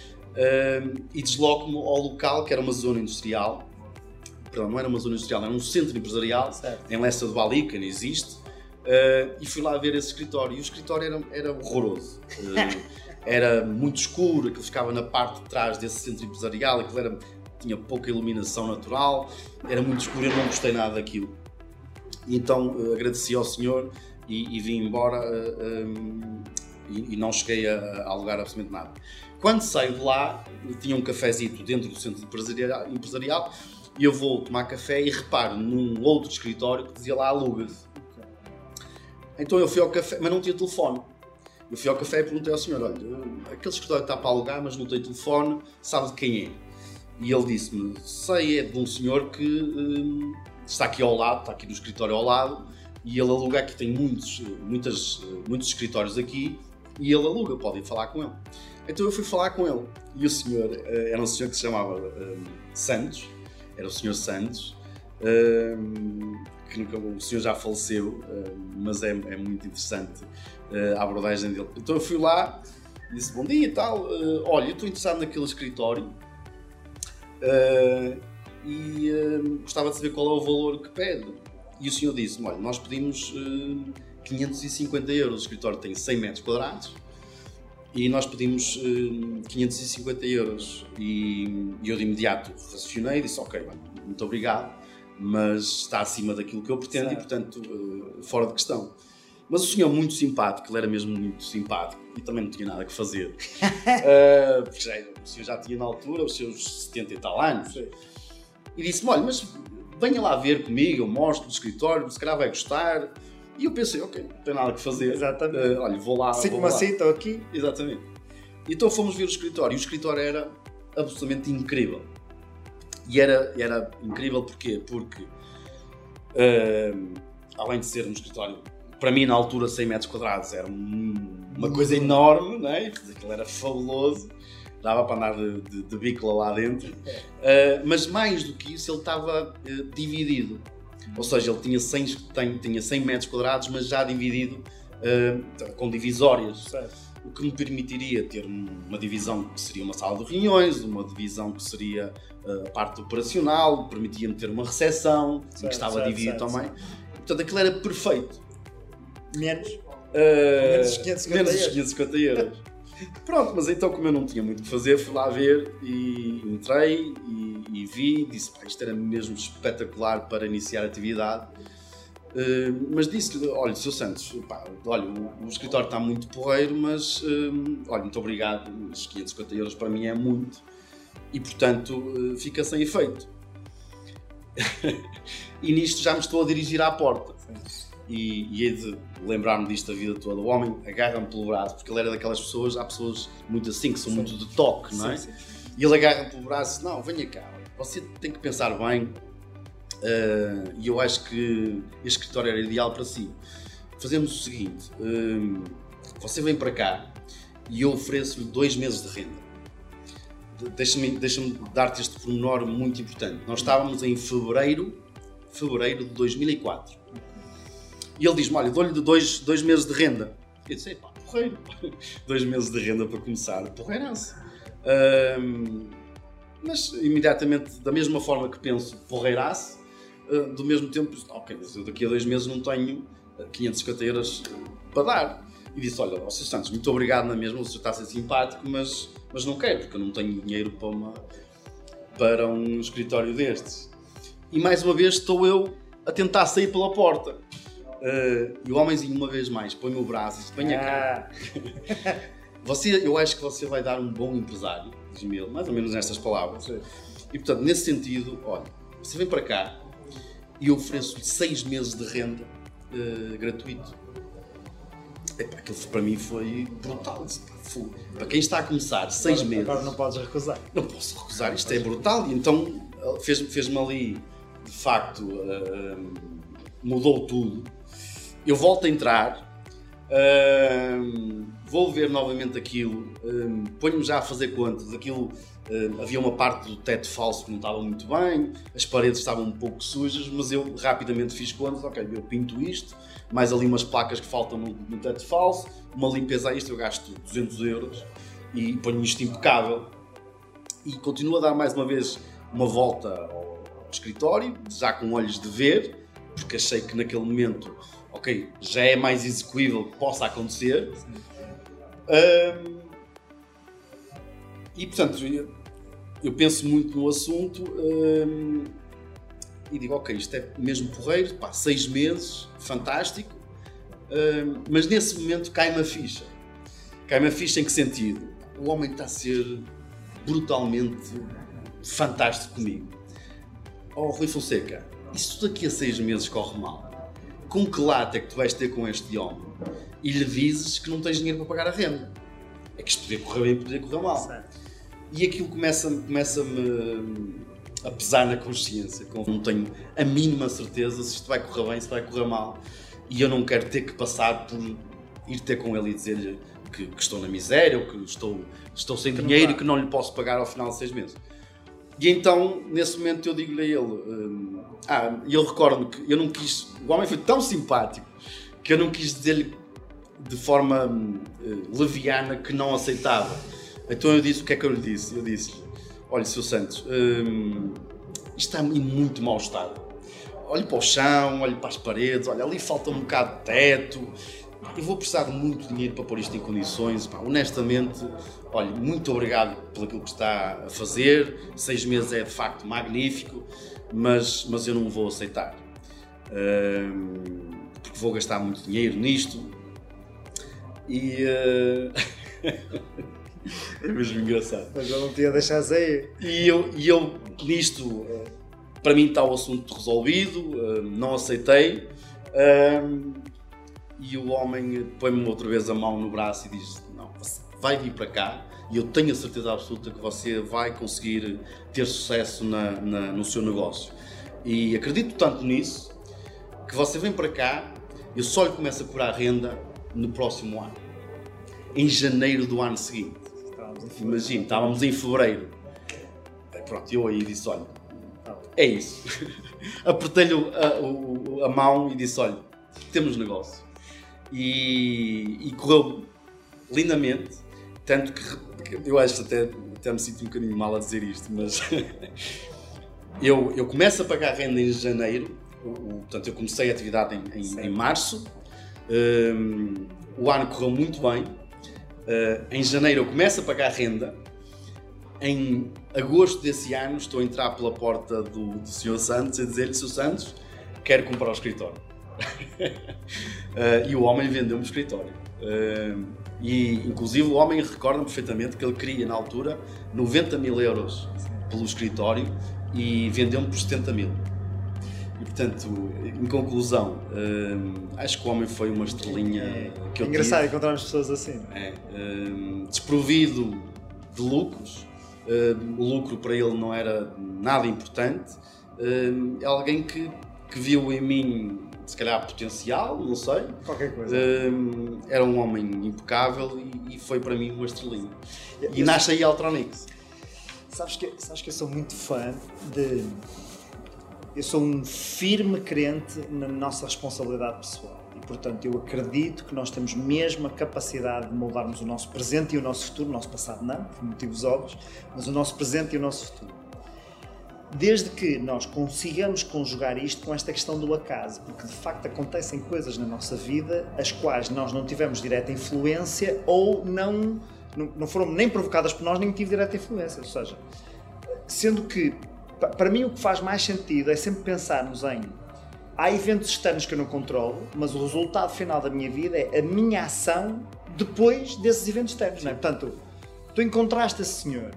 e desloco-me ao local que era uma zona industrial, perdão, não era uma zona industrial, era um centro empresarial, Certo. em Lessa Bali, que não existe, uh, e fui lá ver esse escritório. E o escritório era, era horroroso. Uh, <laughs> era muito escuro, aquilo ficava na parte de trás desse centro empresarial, aquilo era, tinha pouca iluminação natural, era muito escuro, eu não gostei nada daquilo. E então uh, agradeci ao senhor e, e vim embora um, e, e não cheguei a, a alugar absolutamente nada. Quando saio de lá, tinha um cafezito dentro do centro empresarial, e eu vou tomar café e reparo num outro escritório que dizia lá aluga-se. Então eu fui ao café, mas não tinha telefone. Eu fui ao café e perguntei ao senhor: olha, aquele escritório está para alugar, mas não tem telefone, sabe de quem é? E ele disse-me: sei, é de um senhor que hum, está aqui ao lado, está aqui no escritório ao lado, e ele aluga aqui, tem muitos, muitas, muitos escritórios aqui, e ele aluga, podem falar com ele. Então eu fui falar com ele, e o senhor eh, era um senhor que se chamava hum, Santos, era o senhor Santos, hum, que nunca, o senhor já faleceu, hum, mas é, é muito interessante uh, a abordagem dele. Então eu fui lá, disse bom dia e tal, uh, olha, eu estou interessado naquele escritório uh, e gostava de saber qual é o valor que pede. E o senhor disse olha, nós pedimos 550 euros, o escritório tem 100 metros quadrados e nós pedimos 550 euros. E, e eu de imediato racionei e disse, ok, muito obrigado, mas está acima daquilo que eu pretendo Certo. e, portanto, fora de questão. Mas o senhor muito simpático, ele era mesmo muito simpático e também não tinha nada que fazer. Uh, <laughs> porque já, o senhor já tinha na altura os seus 70 e tal anos. Sim. E disse-me: Olha, mas venha lá ver comigo, eu mostro o escritório, se calhar vai gostar. E eu pensei: Ok, não tenho nada que fazer. Exatamente. Uh, olha, vou lá. Sinto-me assim, estou aqui. Exatamente. Então fomos ver o escritório e o escritório era absolutamente incrível. E era, era incrível porquê? Porque, uh, além de ser um escritório, para mim na altura 100 metros quadrados era um- uma coisa enorme, não é? aquilo era fabuloso, dava para andar de, de, de bicla lá dentro. Uh, mas mais do que isso, ele estava uh, dividido. Ou seja, ele tinha 100, tem- tinha 100 metros quadrados, mas já dividido uh, com divisórias Certo. o que me permitiria ter um- uma divisão que seria uma sala de reuniões, uma divisão que seria uh, a parte operacional, permitia-me ter uma recepção, em Certo, que estava certo, dividido certo, também. Portanto, aquilo era perfeito. Menos. Uh, Menos os 550 menos os euros. 550 euros. Pronto, mas então, como eu não tinha muito o que fazer, fui lá ver e entrei e, e vi, disse pá, isto era mesmo espetacular para iniciar a atividade. Uh, mas disse-lhe, olha, Sr. Santos, pá, olha, o, o escritório está muito porreiro, mas uh, olha, muito obrigado, os 550 euros para mim é muito e portanto uh, fica sem efeito. <laughs> e nisto já me estou a dirigir à porta e, e hei de lembrar-me disto a vida toda. O homem agarra-me pelo braço, porque ele era daquelas pessoas, há pessoas muito assim, que são muito de toque, não é? Sim, sim. E ele agarra-me pelo braço e diz, não, venha cá, você tem que pensar bem eh, e eu acho que este escritório era ideal para si. Fazemos o seguinte, eh, você vem para cá e eu ofereço-lhe dois meses de renda. De- Deixa-me deixa dar-te este pormenor muito importante. Nós estávamos em fevereiro, fevereiro de 2004. E ele diz-me, olha, dou-lhe dois, dois meses de renda. Eu disse, pá, porreiro. <laughs> dois meses de renda para começar, porreiraço. Ahm, mas imediatamente, da mesma forma que penso porreiraço, ah, do mesmo tempo, ok, mas eu daqui a dois meses não tenho ah, 550 euros ah, para dar. E disse, olha, ó Sr. Santos, muito obrigado na mesma, o senhor está a ser simpático, mas, mas não quero, porque eu não tenho dinheiro para, uma, para um escritório destes. E mais uma vez estou eu a tentar sair pela porta. Ah, e o homenzinho, uma vez mais, põe o braço e diz: Venha cá. Você, eu acho que você vai dar um bom empresário, diz-me ele, mais ou menos nestas palavras. sim. E portanto, nesse sentido, olha, você vem para cá e eu ofereço-lhe seis meses de renda eh, gratuito. epá, aquilo para mim foi brutal. Para quem está a começar, seis agora, meses. Agora não podes recusar. Não posso recusar, isto é brutal. E então fez-me fez ali, de facto, uh, mudou tudo. Eu volto a entrar, vou ver novamente aquilo, uh, ponho-me já a fazer contas. Aquilo havia uma parte do teto falso que não estava muito bem, as paredes estavam um pouco sujas, mas eu rapidamente fiz contas. Ok, eu pinto isto, mais ali umas placas que faltam no, no teto falso, uma limpeza a isto, eu gasto 200 euros e ponho isto impecável. E continuo a dar mais uma vez uma volta ao, ao escritório, já com olhos de ver, porque achei que naquele momento, ok, já é mais execuível que possa acontecer. Um, e portanto, eu, penso muito no assunto um, e digo, ok, isto é mesmo porreiro, pá, seis meses, fantástico, um, mas nesse momento cai-me a ficha. Cai-me a ficha em que sentido? O homem está a ser brutalmente fantástico comigo. Oh, Rui Fonseca, se daqui a seis meses corre mal? Com que lata é que tu vais ter com este homem? E lhe dizes que não tens dinheiro para pagar a renda. É que isto podia correr bem, podia correr mal. Certo. E aquilo começa-me começa a pesar na consciência, como não tenho a mínima certeza se isto vai correr bem, se vai correr mal. E eu não quero ter que passar por ir ter com ele e dizer-lhe que, que, estou na miséria ou que estou, estou sem que dinheiro e que não lhe posso pagar ao final de seis meses. E então, nesse momento, eu digo-lhe a ele: um, Ah, e eu recordo-me que eu não quis. O homem foi tão simpático que eu não quis dizer-lhe de forma uh, leviana que não aceitava. Então eu disse: O que é que eu lhe disse? Eu disse-lhe: Olha, Sr. Santos, um, isto está em muito mau estado. Olhe para o chão, olhe para as paredes, olha, ali falta um bocado de teto, eu vou precisar de muito dinheiro para pôr isto em condições. Pá, honestamente, olha, muito obrigado pelo aquilo que está a fazer. Seis meses é de facto magnífico, mas, mas eu não vou aceitar. Uh, porque vou gastar muito dinheiro nisto. E. Uh... <laughs> é mesmo engraçado. Mas eu não tinha deixado sair. E eu, e eu nisto, para mim está o assunto resolvido, uh, não aceitei. Uh, e o homem põe-me outra vez a mão no braço e diz: Não, vai vir para cá e eu tenho a certeza absoluta que você vai conseguir ter sucesso na, na, no seu negócio. E acredito tanto nisso que você vem para cá, eu só lhe começo a curar renda no próximo ano, em janeiro do ano seguinte. Imagina, estávamos em fevereiro. Pronto, eu aí disse: Olha, é isso. <laughs> Apertei-lhe a, a, a mão e disse: Olha, temos negócio e, e correu lindamente, tanto que eu acho até, até me sinto um bocadinho mal a dizer isto, mas <laughs> eu, eu começo a pagar renda em janeiro, o, portanto eu comecei a atividade em, em, em março, um, o ano correu muito bem, uh, em janeiro eu começo a pagar renda, em agosto desse ano estou a entrar pela porta do, do Sr. Santos a dizer-lhe, Sr. Santos, quero comprar o escritório uh, <laughs> e o homem vendeu-me o escritório. Uh, e inclusive o homem recorda perfeitamente que ele queria na altura 90 mil euros pelo escritório e vendeu-me por 70 mil. E portanto, em conclusão, uh, acho que o homem foi uma estrelinha é, que eu Engraçado tive. encontrarmos pessoas assim. É, desprovido de lucros, o lucro para ele não era nada importante. é alguém que, que viu em mim se calhar potencial, não sei. Qualquer coisa. Um, era um homem impecável e, e, foi para mim uma estrelinha. E, nasce aí Altronix. Sabes que, sabes que eu sou muito fã de. Eu sou um firme crente na nossa responsabilidade pessoal. E, portanto, eu acredito que nós temos mesmo a capacidade de moldarmos o nosso presente e o nosso futuro. O nosso passado não, por motivos óbvios, mas o nosso presente e o nosso futuro desde que nós consigamos conjugar isto com esta questão do acaso, porque de facto acontecem coisas na nossa vida as quais nós não tivemos direta influência ou não, não foram nem provocadas por nós, nem tive direta influência. Ou seja, sendo que para mim o que faz mais sentido é sempre pensarmos em há eventos externos que eu não controlo, mas o resultado final da minha vida é a minha ação depois desses eventos externos. Não é? Portanto, tu encontraste esse senhor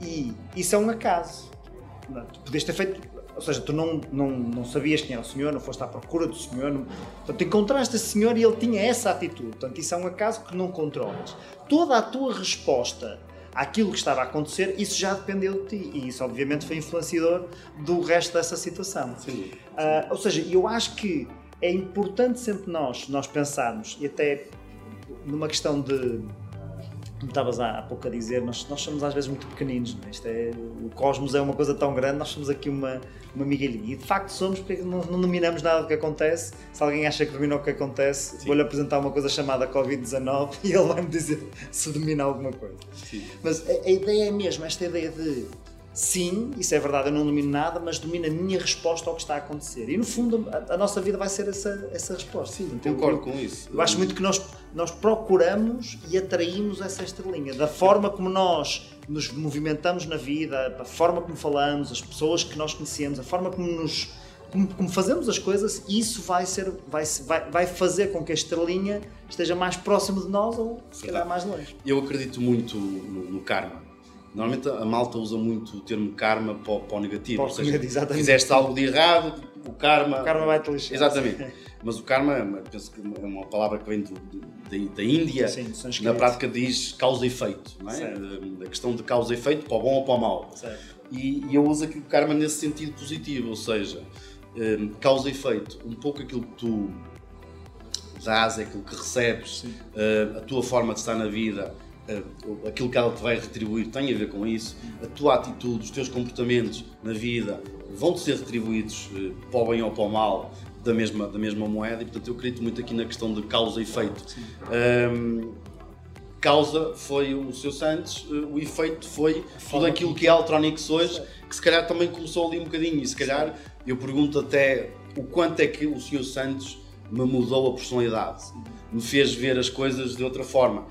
e isso é um acaso Tu podias ter feito ou seja, tu não, não, não sabias quem era o senhor, não foste à procura do senhor, não, portanto, encontraste esse senhor e ele tinha essa atitude. Portanto, isso é um acaso que não controlas. Toda a tua resposta àquilo que estava a acontecer, isso já dependeu de ti. E isso, obviamente, foi influenciador do resto dessa situação. Sim. Uh, ou seja, eu acho que é importante sempre nós, nós pensarmos, e até numa questão de como estavas há, pouco a dizer, nós, nós somos às vezes muito pequeninos, não é? Isto é, o cosmos é uma coisa tão grande, nós somos aqui uma, uma migalhinha. E de facto somos, porque não, não dominamos nada do que acontece. Se alguém acha que domina o que acontece, vou-lhe apresentar uma coisa chamada Covid-19 <laughs> e ele vai-me dizer se domina alguma coisa. Sim. Mas a, a ideia é mesmo, esta ideia de sim, isso é verdade, eu não domino nada, mas domino a minha resposta ao que está a acontecer. E no fundo, a, a nossa vida vai ser essa, essa resposta. Sim, eu- concordo eu- com isso. eu acho muito que nós, nós procuramos e atraímos essa estrelinha. Da forma como nós nos movimentamos na vida, a forma como falamos, as pessoas que nós conhecemos, a forma como nos como, como fazemos as coisas, isso vai, ser, vai, vai, vai fazer com que a estrelinha esteja mais próximo de nós ou se calhar mais longe. Eu acredito muito no, no karma. Normalmente a malta usa muito o termo karma para, o- para o negativo. Para o seja, exatamente. fizeste algo de errado, o karma. O karma vai-te lixar. Exatamente. Mas o karma, é penso que é uma palavra que vem do- do- da, Índia. Sim, na prática diz causa e efeito. Não é? A questão de causa e efeito, para o bom ou para o mau. Certo. E, e eu uso aqui o karma nesse sentido positivo, ou seja, hum, causa e efeito. Um pouco aquilo que tu dás, aquilo que recebes, hum, a tua forma de estar na vida, aquilo que ela te vai retribuir tem a ver com isso. A tua atitude, os teus comportamentos na vida vão-te ser retribuídos hum, para o bem ou para o mal da mesma, da mesma moeda e portanto eu acredito muito aqui na questão de causa e efeito. Hum, causa foi o seu Santos, eh, o efeito foi tudo aquilo que é Altronix hoje, que se calhar também começou ali um bocadinho. E se calhar eu pergunto até o quanto é que o Sr. Santos me mudou a personalidade, me fez ver as coisas de outra forma.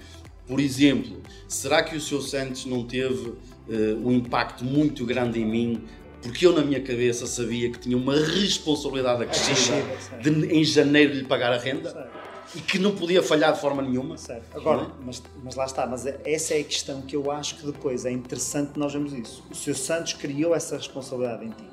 Por exemplo, será que o Sr. Santos não teve eh, um impacto muito grande em mim? Porque eu, na minha cabeça, sabia que tinha uma responsabilidade acrescida de, em janeiro lhe pagar a renda Certo. e que não podia falhar de forma nenhuma. Certo. Agora, é? mas, mas lá está, mas é- essa é a questão que eu acho que depois é interessante nós vemos isso. O Sr. Santos criou essa responsabilidade em ti.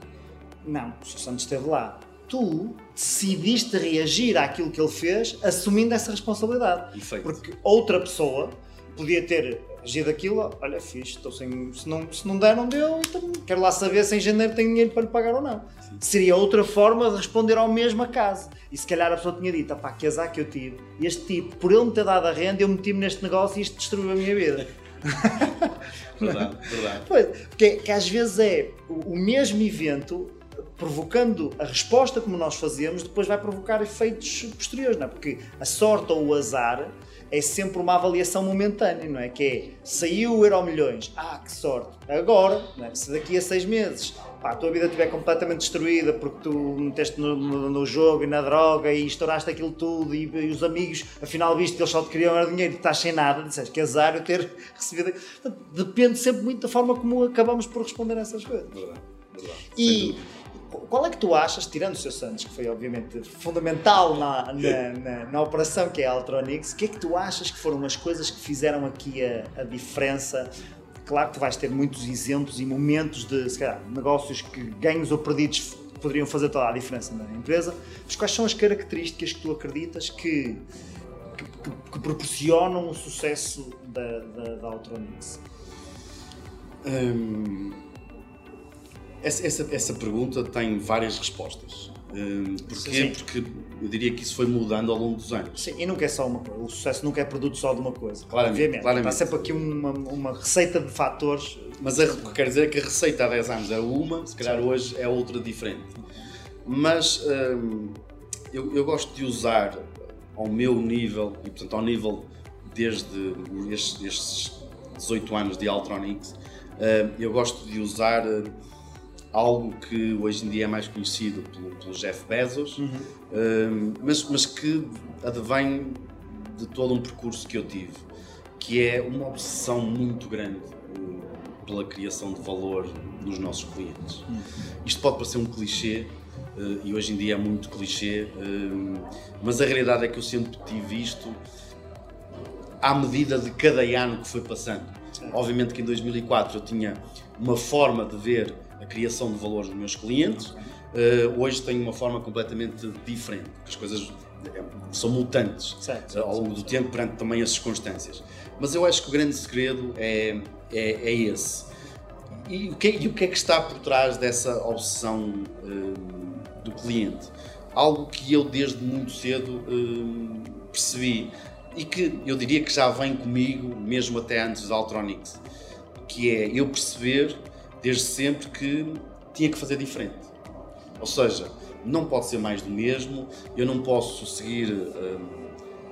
Não, o Sr. Santos esteve lá. Tu decidiste reagir àquilo que ele fez assumindo essa responsabilidade. Efeito. Porque outra pessoa podia ter agido aquilo, olha, fixe, estou sem. Se não, se não der, não deu, então quero lá saber se em janeiro tenho dinheiro para lhe pagar ou não. Seria outra forma de responder ao mesmo acaso. E se calhar a pessoa tinha dito, pá, que azar que eu tive. Este tipo, por ele me ter dado a renda, eu meti-me neste negócio e isto destruiu a minha vida. <laughs> Verdade, verdade. Pois, porque que às vezes é o, o mesmo evento provocando a resposta como nós fazemos, depois vai provocar efeitos posteriores, não é? Porque a sorte ou o azar é sempre uma avaliação momentânea, não é? Que é, saiu o Euro Milhões, ah, que sorte. Agora, é? se daqui a seis meses pá, a tua vida estiver completamente destruída porque tu meteste no, no- no jogo e na droga e estouraste aquilo tudo e, e os amigos, afinal viste que eles só te queriam era dinheiro e estás sem nada, disseste que azar eu ter <laughs> recebido. Portanto, depende sempre muito da forma como acabamos por responder a essas coisas. Verdade, verdade. E. qual é que tu achas, tirando o seu Santos, que foi obviamente fundamental na, na, na- na operação que é a Altronix, o que é que tu achas que foram as coisas que fizeram aqui a, a diferença? Claro que tu vais ter muitos exemplos e momentos de, se calhar, negócios que ganhos ou perdidos poderiam fazer toda a diferença na empresa, mas quais são as características que tu acreditas que, que, que- que proporcionam o sucesso da, da, da Altronix? Hum, essa, essa, essa pergunta tem várias respostas. Hum, porquê? Sim. Porque eu diria que isso foi mudando ao longo dos anos. Sim, e nunca é só uma coisa. O sucesso nunca é produto só de uma coisa. Claramente, Obviamente. claramente. Está sempre aqui uma, uma receita de fatores. Mas a, o que quer dizer é que a receita há 10 anos era uma, se calhar hoje é outra diferente. Mas hum, eu, eu gosto de usar ao meu nível, e portanto ao nível desde estes, estes 18 anos de Altronix, hum, eu gosto de usar algo que hoje em dia é mais conhecido pelo, pelo Jeff Bezos, hum, mas, mas que advém de todo um percurso que eu tive, que é uma obsessão muito grande hum, pela criação de valor nos nossos clientes. Isto pode parecer um clichê, eh, e hoje em dia é muito clichê, mas a realidade é que eu sempre tive isto à medida de cada ano que foi passando. Obviamente que em 2004 eu tinha uma forma de ver a criação de valor dos meus clientes. Uh, hoje tenho uma forma completamente diferente, porque as coisas é, são mutantes Certo. uh, ao longo do tempo perante também as circunstâncias. Mas eu acho que o grande segredo é, é, é esse. E o, que, e o que é que está por trás dessa obsessão do cliente? Algo que eu desde muito cedo percebi e que eu diria que já vem comigo, mesmo até antes da Altronics, que é eu perceber desde sempre que tinha que fazer diferente. Ou seja, não pode ser mais do mesmo, eu não posso seguir uh,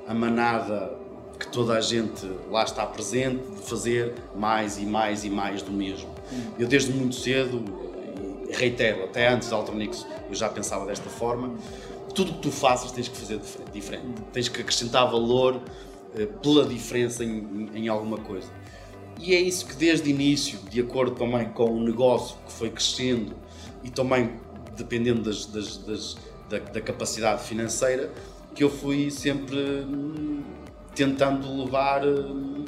a manada que toda a gente lá está presente de fazer mais e mais e mais do mesmo. Eu desde muito cedo, reitero, até antes da Altronix eu já pensava desta forma, tudo que tu faças tens que fazer diferente, tens que acrescentar valor uh, pela diferença em, em, alguma coisa. E é isso que desde o início, de acordo também com o negócio que foi crescendo e também dependendo das, das, das, da, da, capacidade financeira, que eu fui sempre hum, tentando levar hum,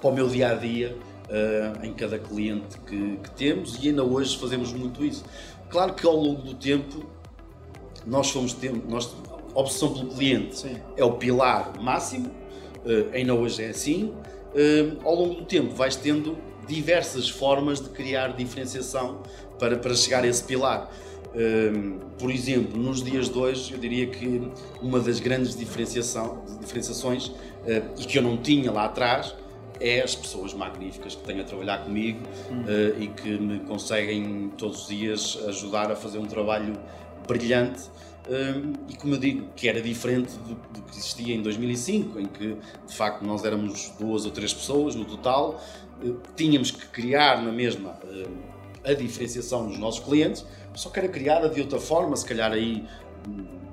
para o meu dia a dia uh, em cada cliente que, que, temos e ainda hoje fazemos muito isso. Claro que ao longo do tempo nós fomos tendo, nós, a obsessão pelo cliente Sim. é o pilar máximo, uh, ainda hoje é assim. Uh, ao longo do tempo vais tendo diversas formas de criar diferenciação para, para chegar a esse pilar. Um, por exemplo, nos dias de hoje, eu diria que uma das grandes diferenciação, diferenciações uh, e que eu não tinha lá atrás é as pessoas magníficas que tenho a trabalhar comigo uh, e que me conseguem todos os dias ajudar a fazer um trabalho brilhante. Um, e como eu digo, que era diferente do, do, que existia em 2005, em que de facto nós éramos duas ou três pessoas no total, uh, tínhamos que criar na mesma a diferenciação dos nossos clientes, só que era criada de outra forma, se calhar aí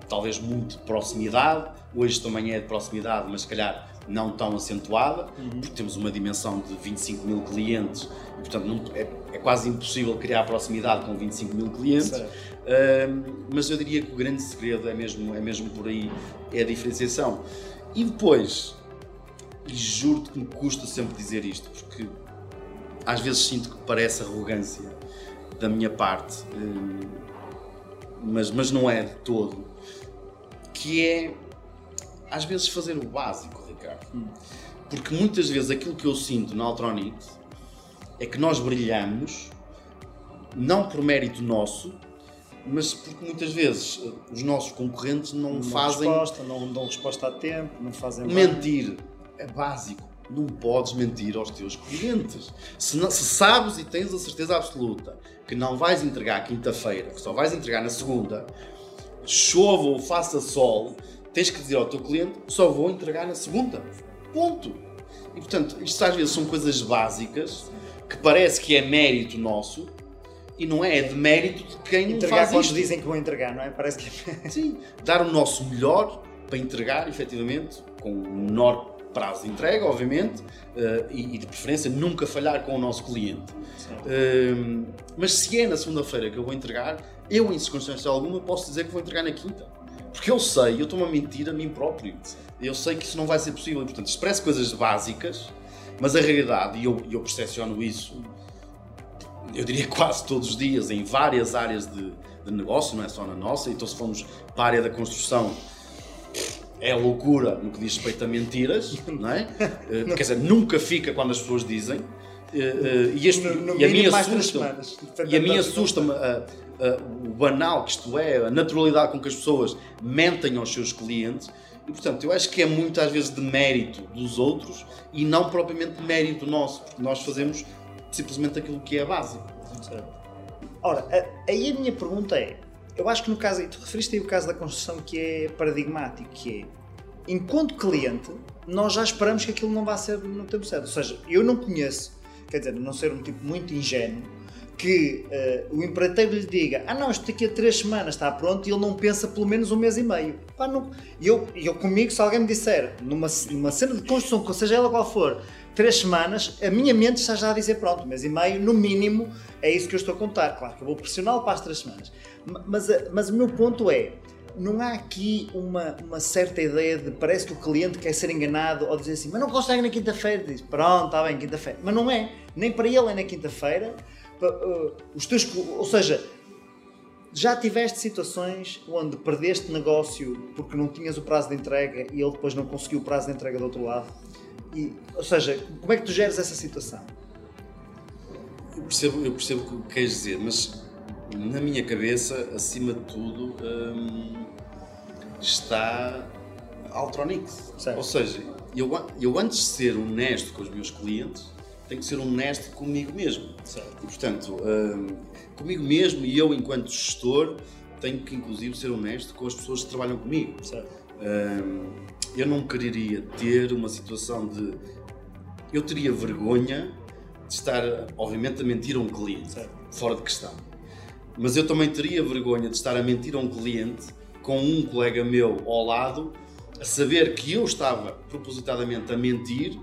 talvez muito de proximidade, hoje também é de proximidade, mas se calhar não tão acentuada, uhum. porque temos uma dimensão de 25 mil clientes e portanto não, é, é, quase impossível criar proximidade com 25 mil clientes. Uh, mas eu diria que o grande segredo é mesmo, é mesmo por aí, é a diferenciação. E depois, e juro-te que me custa sempre dizer isto, porque às vezes sinto que parece arrogância da minha parte, mas, mas não é de todo, que é às vezes fazer o básico, Ricardo. Porque muitas vezes aquilo que eu sinto na Altronix é que nós brilhamos não por mérito nosso, mas porque muitas vezes eh, os nossos concorrentes não, não fazem. Resposta, não dão resposta a tempo, não fazem. Mentir bem. é básico não podes mentir aos teus clientes. Se, não, se, sabes e tens a certeza absoluta que não vais entregar quinta-feira, que só vais entregar na segunda, chova ou faça sol, tens que dizer ao teu cliente: só vou entregar na segunda. Ponto. E portanto, isto às vezes são coisas básicas que parece que é mérito nosso e não é, é de mérito de quem entregar faz quando isto. dizem que vão entregar, não é? Parece que. <laughs> Sim, dar o nosso melhor para entregar efetivamente com o menor prazo de entrega, obviamente, uh, e, e, de preferência nunca falhar com o nosso cliente. Uh, mas se é na segunda-feira que eu vou entregar, eu, em circunstância alguma, posso dizer que vou entregar na quinta. Porque eu sei, eu estou a mentir a mim próprio. Eu sei que isso não vai ser possível. E, portanto, parece coisas básicas, mas a realidade, e eu, eu percepciono isso, eu diria <laughs> quase todos os dias, em várias áreas de, de negócio, não é só na nossa. Então, se formos para a área da construção, é loucura no que diz respeito a mentiras, <laughs> não é? Uh, quer dizer, nunca fica quando as pessoas dizem. Uh, uh, e, este, no, no e a minha assusta e a minha assusta-me o banal que isto é, a naturalidade com que as pessoas mentem aos seus clientes. E portanto, eu acho que é muito às vezes de mérito dos outros e não propriamente de mérito nosso, porque nós fazemos simplesmente aquilo que é básico. Ora, aí a minha pergunta é: eu acho que no caso, e tu referiste aí o caso da construção que é paradigmático, que é, enquanto cliente, nós já esperamos que aquilo não vá ser no tempo certo. Ou seja, eu não conheço, quer dizer, não ser um tipo muito ingênuo, que uh, o empreiteiro lhe diga ah não, isto daqui a três semanas está pronto e ele não pensa pelo menos um mês e meio. Não... eu, eu comigo, se alguém me disser, numa, numa cena de construção, seja ela qual for, três semanas, a minha mente está já a dizer pronto, mês e meio, no mínimo, é isso que eu estou a contar. Claro que eu vou pressioná-lo para as três semanas. Mas, mas o meu ponto é, não há aqui uma, uma certa ideia de parece que o cliente quer ser enganado ou dizer assim, mas não consegue na quinta-feira. Diz, pronto, está bem, quinta-feira. Mas não é. Nem para ele é na quinta-feira. Uh, os teus, ou seja, já tiveste situações onde perdeste negócio porque não tinhas o prazo de entrega e ele depois não conseguiu o prazo de entrega do outro lado? E, ou seja, como é que tu geres essa situação? Eu percebo, eu percebo o que queres dizer, mas na minha cabeça, acima de tudo, hum, está Altronix. Certo. Ou seja, eu, eu antes de ser honesto com os meus clientes, tenho que ser honesto comigo mesmo. Certo. E portanto, hum, comigo mesmo e eu, enquanto gestor, tenho que inclusive ser honesto com as pessoas que trabalham comigo. Certo. Hum, eu não quereria ter uma situação de. Eu teria vergonha de estar, obviamente, a mentir a um cliente, certo. fora de questão. Mas eu também teria vergonha de estar a mentir a um cliente com um colega meu ao lado, a saber que eu estava propositadamente a mentir,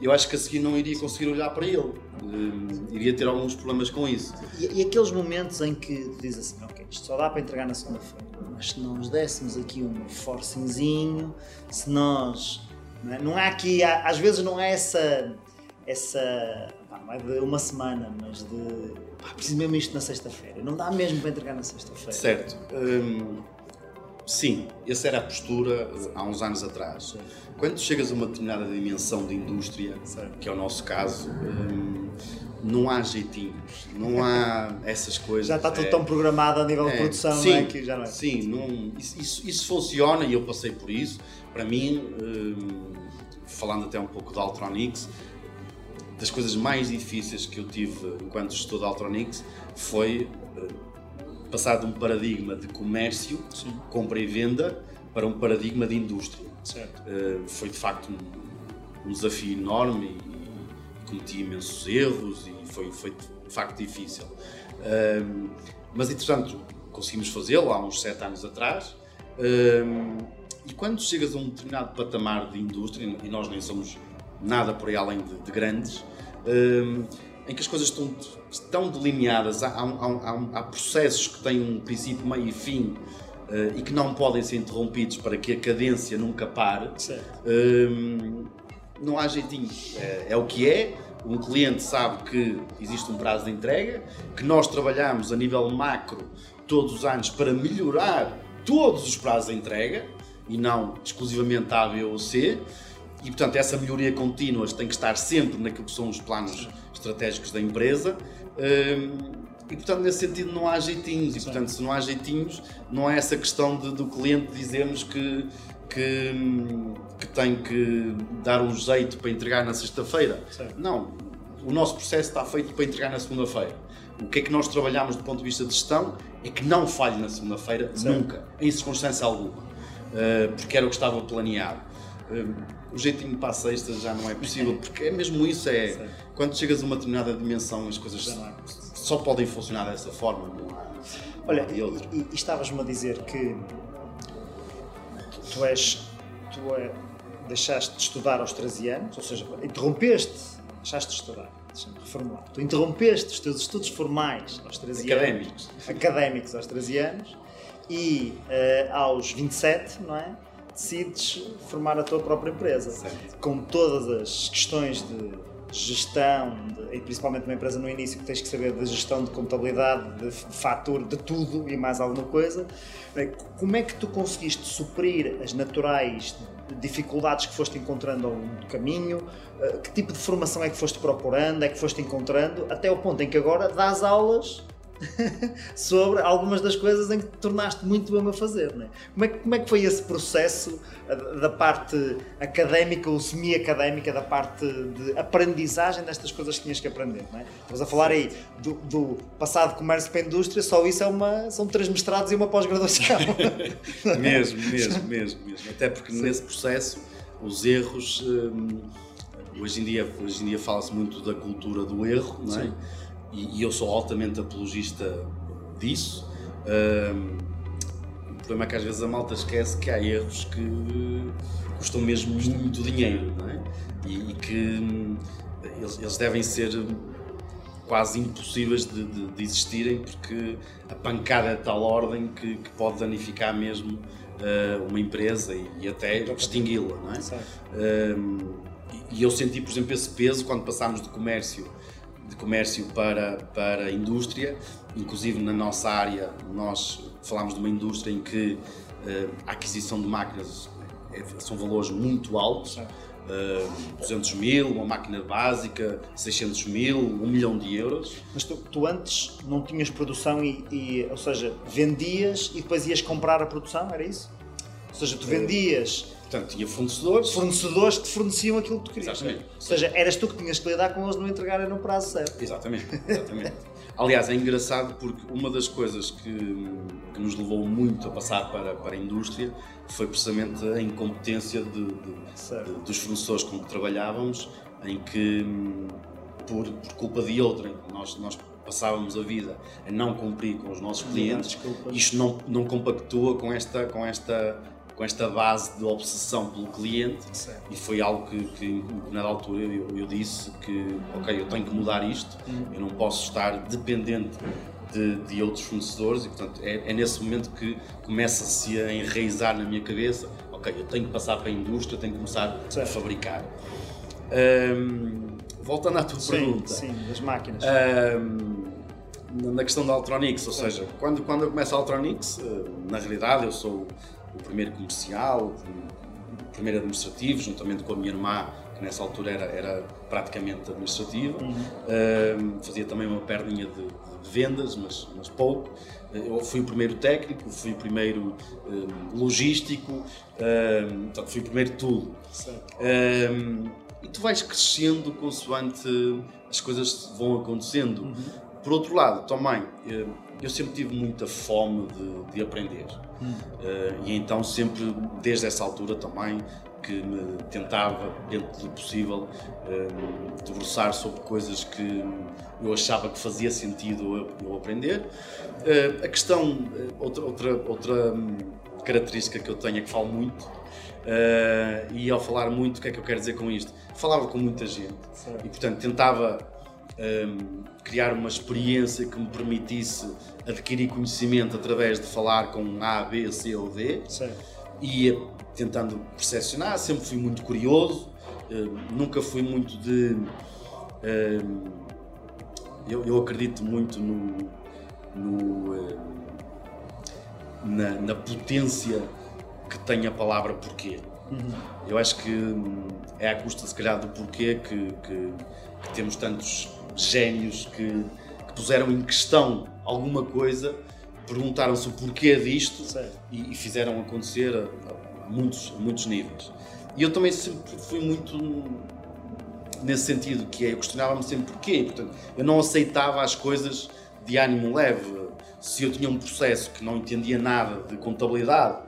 eu acho que a seguir não iria conseguir olhar para ele. Uh, iria ter alguns problemas com isso. E, e aqueles momentos em que diz assim, ok, isto só dá para entregar na segunda-feira, mas se nós dessemos aqui um forcinzinho, se nós. Não, é? não há aqui, há, às vezes não é essa. essa não é de uma semana, mas de pá, preciso mesmo isto na sexta-feira. Não dá mesmo para entregar na sexta-feira. Certo. Hum, sim, essa era a postura há uns anos atrás. Quando chegas a uma determinada dimensão de indústria, que é o nosso caso, hum, não há jeitinhos, não há <laughs> essas coisas. Já está tudo é, tão programado a nível é, de produção, sim, é? Que já não é. Sim, não, isso, isso, funciona e eu passei por isso. Para mim, hum, falando até um pouco de Altronix, das coisas mais difíceis que eu tive enquanto gestor de Altronix foi uh, passar de um paradigma de comércio, Sim. compra e venda, para um paradigma de indústria. Uh, foi de facto um, um desafio enorme e, e, cometi imensos erros e foi, foi de facto difícil. Uh, mas entretanto conseguimos fazê-lo há uns sete anos atrás. e quando chegas a um determinado patamar de indústria, e nós nem somos nada por aí além de, de grandes, um, em que as coisas estão, estão delineadas, há, há, há, há, processos que têm um princípio, meio e fim uh, e que não podem ser interrompidos para que a cadência nunca pare. Um, não há jeitinho, é, é o que é. Um cliente sabe que existe um prazo de entrega, que nós trabalhamos a nível macro todos os anos para melhorar todos os prazos de entrega e não exclusivamente A, B ou C. E, portanto, essa melhoria contínua tem que estar sempre naquilo que são os planos estratégicos da empresa. Hum, e, portanto, nesse sentido, não há jeitinhos. E, portanto, se não há jeitinhos, não é essa questão de, do cliente dizermos que, que, que tem que dar um jeito para entregar na sexta-feira. Não. O nosso processo está feito para entregar na segunda-feira. O que é que nós trabalhamos do ponto de vista de gestão é que não falhe na segunda-feira, nunca, em circunstância alguma. Uh, porque era o que estava planeado. O jeitinho para a sexta já não é possível, porque é mesmo isso, é Sim. quando chegas a uma determinada dimensão as coisas é. só podem funcionar dessa forma, não há, Olha, e, e, e estavas-me a dizer que tu, tu és, tu é, deixaste de estudar aos 13 anos, ou seja, interrompeste, deixaste de estudar, deixa-me reformular, tu interrompeste os teus estudos formais aos 13 académicos. anos, académicos aos 13 anos, e uh, aos 27, não é? Decides formar a tua própria empresa. Certo. Com todas as questões de gestão, de, e principalmente uma empresa no início que tens que saber de gestão de contabilidade, de fatura, de tudo e mais alguma coisa. Como é que tu conseguiste suprir as naturais dificuldades que foste encontrando ao longo do caminho? Eh, que tipo de formação é que foste procurando, é que foste encontrando, até o ponto em que agora dás aulas <laughs> sobre algumas das coisas em que te tornaste muito bom a fazer. Não é? Como, é que, como é que foi esse processo da parte académica ou semi-académica, da parte de aprendizagem destas coisas que tinhas que aprender? Não é? Estamos a falar aí do, do passado comércio para a indústria, só isso é uma, são três mestrados e uma pós-graduação. <laughs> mesmo, mesmo, mesmo, mesmo. Até porque Sim. nesse processo os erros. Hum, hoje em dia, hoje em dia fala-se muito da cultura do erro, não é? Sim e, e eu sou altamente apologista disso. Um, o problema é que às vezes a malta esquece que há erros que custam mesmo muito dinheiro, é? E, e que hum, eles, eles, devem ser quase impossíveis de, de, de, existirem porque a pancada é de tal ordem que, que pode danificar mesmo uh, uma empresa e, e até extingui-la, é? Um, e eu senti, por exemplo, esse peso quando passámos de comércio comércio para, para a indústria, inclusive na nossa área nós falámos de uma indústria em que uh, a aquisição de máquinas é, são valores muito altos, uh, eh, 200 mil, uma máquina básica, 600 mil, 1 milhão de euros. Mas tu, tu antes não tinhas produção e, e, ou seja, vendias e depois ias comprar a produção, era isso? Ou seja, tu eh, vendias Portanto, tinha fornecedores. Fornecedores que te forneciam aquilo que tu querias. Exatamente. Ou seja, eras tu que tinhas que lidar com eles não entregarem no prazo certo. Exatamente, <laughs> exatamente. Aliás, é engraçado porque uma das coisas que, que nos levou muito a passar para, para a indústria foi precisamente a incompetência de, de, de, dos fornecedores com que trabalhávamos, em que, por, por culpa de outrem, nós, nós passávamos a vida a não cumprir com os nossos clientes, isto não, não compactua com esta, com esta com esta base de obsessão pelo cliente certo. e foi algo que, que na altura eu, eu, disse que ok, eu tenho que mudar isto, uhum. eu não posso estar dependente de, de outros fornecedores e portanto é, é nesse momento que começa-se a enraizar na minha cabeça ok, eu tenho que passar para a indústria, tenho que começar certo. a fabricar. Um, voltando à tua sim, pergunta. Sim, das máquinas. Um, na questão da Altronix, ou seja, quando, quando eu começo a Altronix, eh, na realidade eu sou o primeiro comercial, o primeiro administrativo, juntamente com a minha irmã, que nessa altura era, era praticamente administrativa. Uhum. Uh, fazia também uma perninha de, de, vendas, mas, mas pouco. Eu fui o primeiro técnico, fui o primeiro uh, logístico, uh, portanto, fui o primeiro tudo. e tu vais crescendo consoante as coisas vão acontecendo. Uhum. Por outro lado, também, eu sempre tive muita fome de, de aprender. Hum. Uh, e então sempre, desde essa altura também, que me tentava, dentro do possível, uh, debruçar sobre coisas que eu achava que fazia sentido eu, aprender. Uh, a questão, uh, outra, outra, outra um, característica que eu tenho é que falo muito, e ao falar muito, o que é que eu quero dizer com isto? Falava com muita gente certo. e, portanto, tentava um, criar uma experiência que me permitisse adquirir conhecimento através de falar com A, B, C ou D. E ia tentando percepcionar, sempre fui muito curioso, um, nunca fui muito de. Um, eu, eu, acredito muito no, no na, na, potência que tem a palavra porquê. Uhum. Eu acho que é à custa, se calhar, do porquê que, que, que temos tantos génios que, que puseram em questão alguma coisa, perguntaram-se o porquê disto e, e, fizeram acontecer a, a, muitos, a muitos níveis. E eu também sempre fui muito nesse sentido, que é, eu questionava-me sempre porquê. Portanto, eu não aceitava as coisas de ânimo leve. Se eu tinha um processo que não entendia nada de contabilidade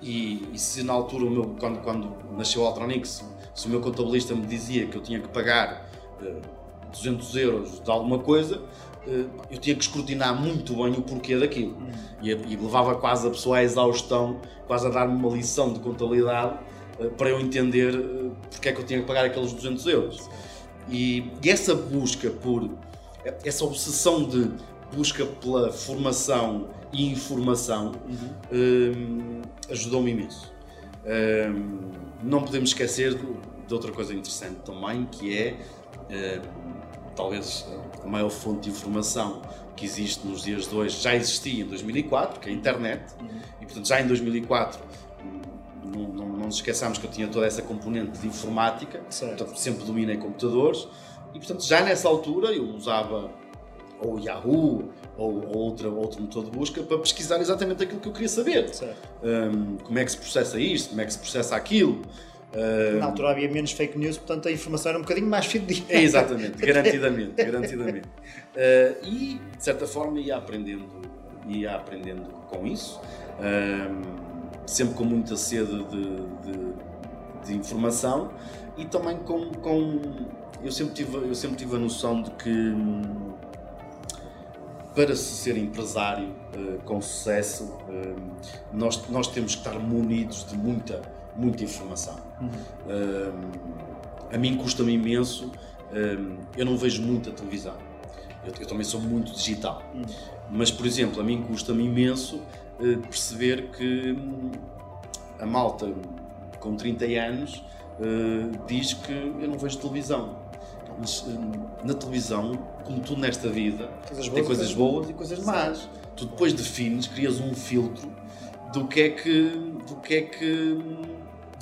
e, e se na altura, meu, quando, quando nasceu o Altronix, se o meu contabilista me dizia que eu tinha que pagar uh, 200 euros de alguma coisa, eh, eu tinha que escrutinar muito bem o porquê daquilo. E, levava quase a pessoa à exaustão, quase a dar-me uma lição de contabilidade eh, para eu entender eh, porque é que eu tinha que pagar aqueles 200 euros. E, essa busca por, essa obsessão de busca pela formação e informação uhum. ajudou-me imenso. não podemos esquecer de, outra coisa interessante também, que é talvez a maior fonte de informação que existe nos dias de hoje já existia em 2004, que é a internet, uhum. e portanto já em 2004 não, não, não nos esqueçamos que eu tinha toda essa componente de informática, portanto sempre dominei computadores, e portanto já nessa altura eu usava ou Yahoo ou, ou outra, outro motor de busca para pesquisar exatamente aquilo que eu queria saber. Um, como é que se processa isto, como é que se processa aquilo. Uh, Na altura havia menos fake news, portanto a informação era um bocadinho mais fidedigna. É, exatamente, garantidamente, garantidamente. Uh, e de certa forma ia aprendendo, ia aprendendo com isso, uh, sempre com muita sede de, de, de, informação e também com, com eu sempre tive eu sempre tive a noção de que para se ser empresário uh, com sucesso, nós, nós temos que estar munidos de muita muita informação. Uhum. Um, a mim custa-me imenso, um, eu não vejo muita televisão. Eu, eu também sou muito digital. Hum. Mas, por exemplo, a mim custa-me imenso eh, perceber que hum, a malta com 30 anos eh, diz que eu não vejo televisão. Mas hum, na televisão, como tudo nesta vida, Coisas tem boas, coisas boas e coisas más. Tu depois defines, crias um filtro do que é que, do que, é que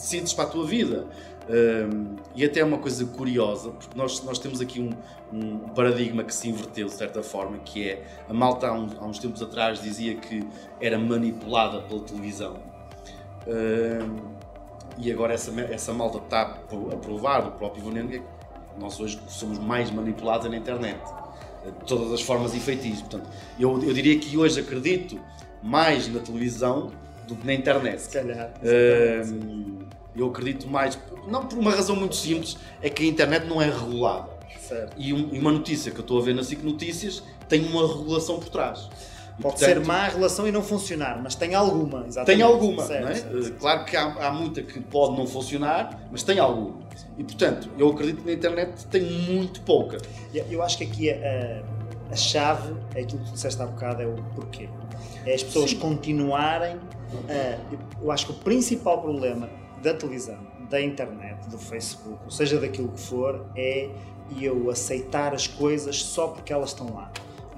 decides para a tua vida. Hum, e até é uma coisa curiosa, porque nós, nós temos aqui um, um paradigma que se inverteu de certa forma, que é a malta há uns, há uns tempos atrás dizia que era manipulada pela televisão. E agora essa, essa malta está a provar, o próprio que nós hoje somos mais manipulados na internet. De todas as formas e feitiços. Portanto, eu, eu diria que hoje acredito mais na televisão do que na internet. Se calhar. Eu acredito mais, não por uma razão muito simples, é que a internet não é regulada. Certo. E, um- e uma notícia que eu estou a ver na SIC Notícias tem uma regulação por trás. Pode portanto, ser má a relação e não funcionar, mas tem alguma. Exatamente. Tem alguma, Certo, não é? certo, Eh. Claro que há, há muita que pode não funcionar, mas tem alguma. E portanto, eu acredito que na internet tem muito pouca. Eu- Eu acho que aqui a, a chave, é aquilo que tu disseste há bocado, é o porquê. É as pessoas Sim. continuarem. a- eu acho que o principal problema da televisão, da internet, do Facebook, ou seja, daquilo que for, é eu aceitar as coisas só porque elas estão lá.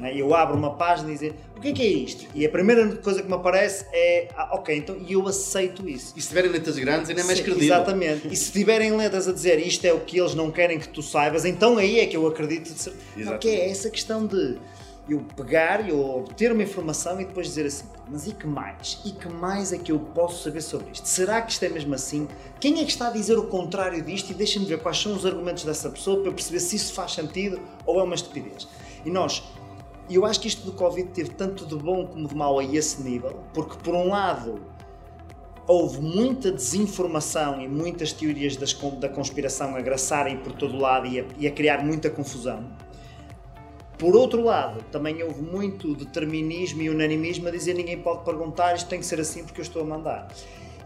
Não é? Eu abro uma página e dizer o que é que é isto? E a primeira coisa que me aparece é ah, ok, então e eu aceito isso. E se tiverem letras grandes, ainda é mais Sim, credível. Exatamente. E se tiverem letras a dizer isto é o que eles não querem que tu saibas, então aí é que eu acredito. De ser... Não, que é essa questão de eu pegar e eu obter uma informação e depois dizer assim, mas e que mais? E que mais é que eu posso saber sobre isto? Será que isto é mesmo assim? Quem é que está a dizer o contrário disto? E deixa-me ver quais são os argumentos dessa pessoa para eu perceber se isso faz sentido ou é uma estupidez. E nós, eu acho que isto do Covid teve tanto de bom como de mau a esse nível, porque por um lado houve muita desinformação e muitas teorias das da conspiração a graçarem por todo lado e a, e a criar muita confusão. Por outro lado, também houve muito determinismo e unanimismo a dizer ninguém pode perguntar, isto tem que ser assim porque eu estou a mandar.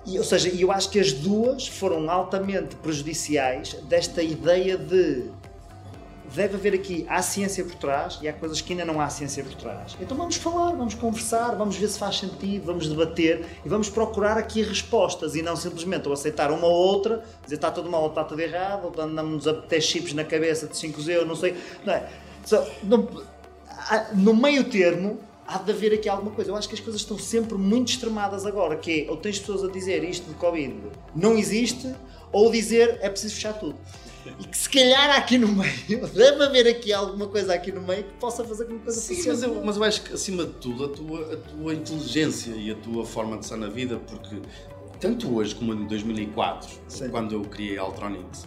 E, ou seja, eu acho que as duas foram altamente prejudiciais desta ideia de deve haver aqui, há ciência por trás e há coisas que ainda não há ciência por trás. Então vamos falar, vamos conversar, vamos ver se faz sentido, vamos debater e vamos procurar aqui respostas e não simplesmente ou aceitar uma ou outra, dizer está tudo mal ou está tudo errado, ou andamos a ter chips na cabeça de 5Z, eu não sei. Não é? Há- no meio termo há de haver aqui alguma coisa. Eu acho que as coisas estão sempre muito extremadas agora, que é, ou tens pessoas a dizer isto de Covid não existe, ou dizer é preciso fechar tudo. E que se calhar aqui no meio, <laughs> deve haver aqui alguma coisa aqui no meio que possa fazer com que a coisa Sim, mas eu, mas eu acho que acima de tudo a tua, a tua inteligência e a tua forma de estar na vida, porque tanto hoje como em 2004, Sim. quando eu criei a Altronics,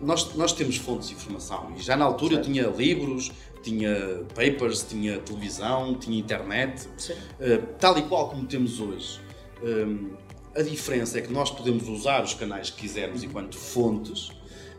nós, nós temos fontes de informação e já na altura eu Certo. tinha livros, tinha papers, tinha televisão, tinha internet. Uh, tal e qual como temos hoje. Um, a diferença é que nós podemos usar os canais que quisermos enquanto fontes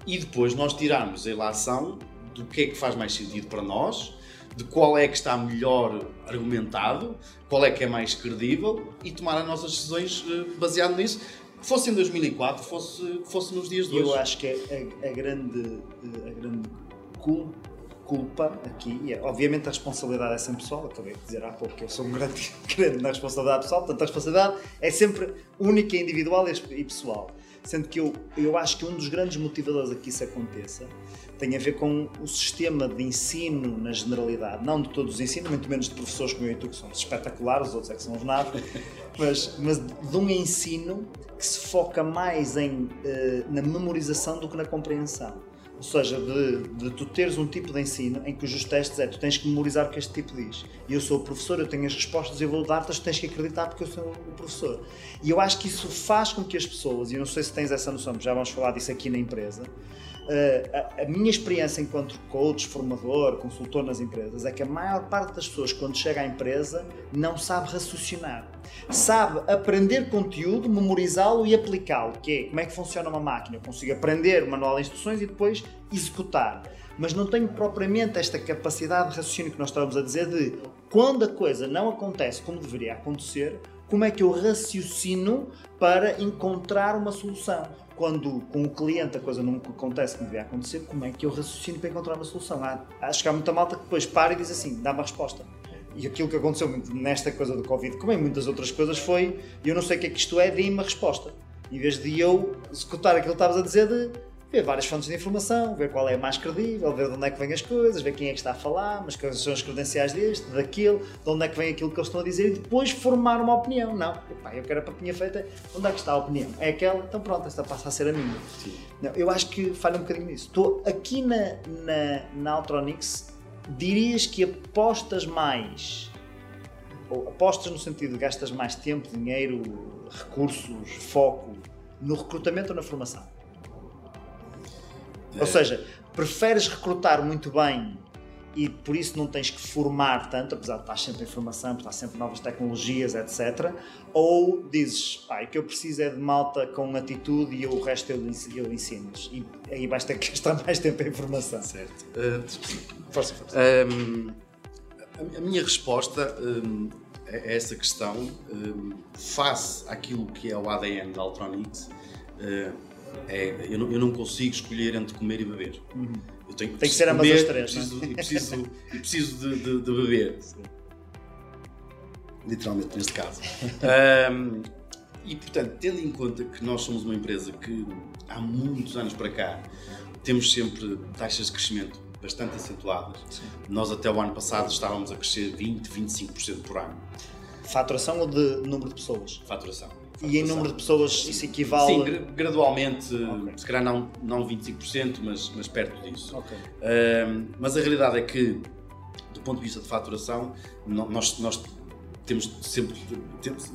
e depois nós tirarmos a ilação do que é que faz mais sentido para nós, de qual é que está melhor argumentado, qual é que é mais credível e tomar as nossas decisões uh, baseado nisso. Fosse em 2004, fosse, fosse nos dias de hoje. Eu acho que a, a grande, a grande cul- culpa aqui, e é, obviamente a responsabilidade é sempre pessoal, acabei de dizer há pouco que eu sou um grande <laughs> crente na responsabilidade pessoal, portanto a responsabilidade é sempre única, individual e pessoal. Sendo que eu, eu acho que um dos grandes motivadores a que isso aconteça tem a ver com o sistema de ensino na generalidade, não de todos os ensinos, muito menos de professores como eu e tu, que são espetaculares, os outros é que são os nados, <laughs> mas, mas de um ensino que se foca mais em, eh, na memorização do que na compreensão. Ou seja, de, de tu teres um tipo de ensino em que os testes é tu tens que memorizar o que este tipo diz. E eu sou o professor, eu tenho as respostas, eu vou dar-te, tens que acreditar porque eu sou o professor. E eu acho que isso faz com que as pessoas, e eu não sei se tens essa noção, já vamos falar disso aqui na empresa, a, a minha experiência enquanto coach, formador, consultor nas empresas é que a maior parte das pessoas, quando chega à empresa, não sabe raciocinar. Sabe aprender conteúdo, memorizá-lo e aplicá-lo, que é como é que funciona uma máquina. Eu consigo aprender o manual de instruções e depois executar. Mas não tenho propriamente esta capacidade de raciocínio que nós estamos a dizer de quando a coisa não acontece como deveria acontecer, como é que eu raciocino para encontrar uma solução? Quando com o cliente a coisa não acontece como devia acontecer, como é que eu raciocino para encontrar uma solução? Há, acho que há muita malta que depois para e diz assim, dá uma resposta. E aquilo que aconteceu nesta coisa do Covid, como em muitas outras coisas, foi eu não sei o que é que isto é, dê-me uma resposta. Em vez de eu executar aquilo que estavas a dizer de ver várias fontes de informação, ver qual é a mais credível, ver de onde é que vêm as coisas, ver quem é que está a falar, mas quais são as credenciais deste, daquele, de onde é que vem aquilo que eles estão a dizer e depois formar uma opinião. Não, epá, eu quero a papinha feita, onde é que está a opinião? É aquela? Então pronto, esta passa a ser a minha. Não, eu acho que falha um bocadinho nisso. Estou aqui na, na, na Altronix, dirias que apostas mais, ou apostas no sentido de gastas mais tempo, dinheiro, recursos, foco no recrutamento ou na formação? Ou seja, preferes recrutar muito bem e por isso não tens que formar tanto, apesar de estar sempre em formação, estar sempre novas tecnologias, etc. Ou dizes, pá, o que eu preciso é de malta com atitude e o resto eu, eu ensino-lhes. E aí vais ter que gastar mais tempo em formação. Certo. Uh, força, força. Um, a minha resposta um, a essa questão, um, face àquilo que é o ADN da Altronix, uh, é, eu, não, eu não consigo escolher entre comer e beber. Uhum. Eu tenho, Tem que ser ambas as três. Preciso, não é? e preciso, e preciso de, de, de beber. Literalmente, neste caso. <laughs> Um, e, portanto, tendo em conta que nós somos uma empresa que há muitos anos para cá temos sempre taxas de crescimento bastante acentuadas. Sim. Nós até o ano passado estávamos a crescer 20, 25% por ano. Faturação ou de número de pessoas? Faturação. E em Faturação. número de pessoas isso equivale. Sim, gra- gradualmente, Ok. se calhar não, não 25%, mas, mas perto disso. Ok. Um, mas a realidade é que, do ponto de vista de faturação, nós, nós temos sempre,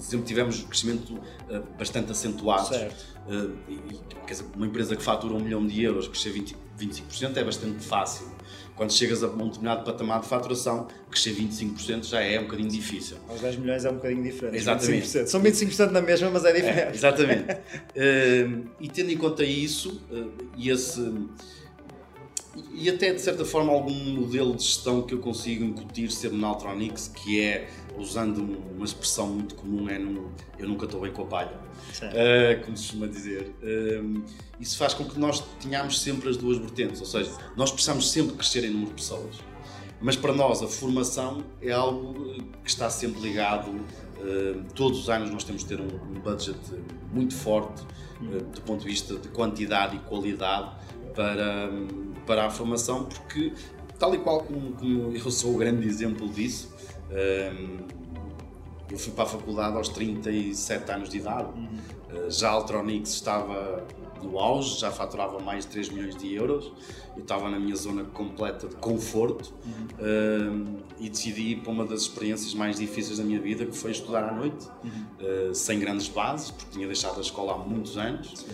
sempre tivemos crescimento uh, bastante acentuado. Certo. Uh, e, quer dizer, uma empresa que fatura um milhão de euros, crescer 20, 25% é bastante fácil. Quando chegas a um determinado patamar de faturação, crescer 25% já é um bocadinho difícil. Aos 10 milhões é um bocadinho diferente. Exatamente. 25%. São 25% na mesma, mas é diferente. É, exatamente. <laughs> Um, e tendo em conta isso, uh, e esse. E até de certa forma algum modelo de gestão que eu consigo incutir ser na Altronix, que é, usando uma expressão muito comum, é num, eu nunca estou bem com a palha, uh, como se costuma dizer. Um, isso faz com que nós tenhamos sempre as duas vertentes, ou seja, nós precisamos sempre crescer em número de pessoas. Mas para nós a formação é algo uh, que está sempre ligado. uh, todos os anos nós temos de ter um, budget muito forte uh, do ponto de vista de quantidade e qualidade para, para a formação, porque tal e qual como, como eu sou o grande exemplo disso, eu fui para a faculdade aos 37 anos de idade. Uh, Já a Altronix estava no auge, já faturava mais de 3 milhões de euros. Eu estava na minha zona completa de conforto uh, e decidi ir para uma das experiências mais difíceis da minha vida, que foi estudar à noite, uh, sem grandes bases, porque tinha deixado a escola há muitos anos.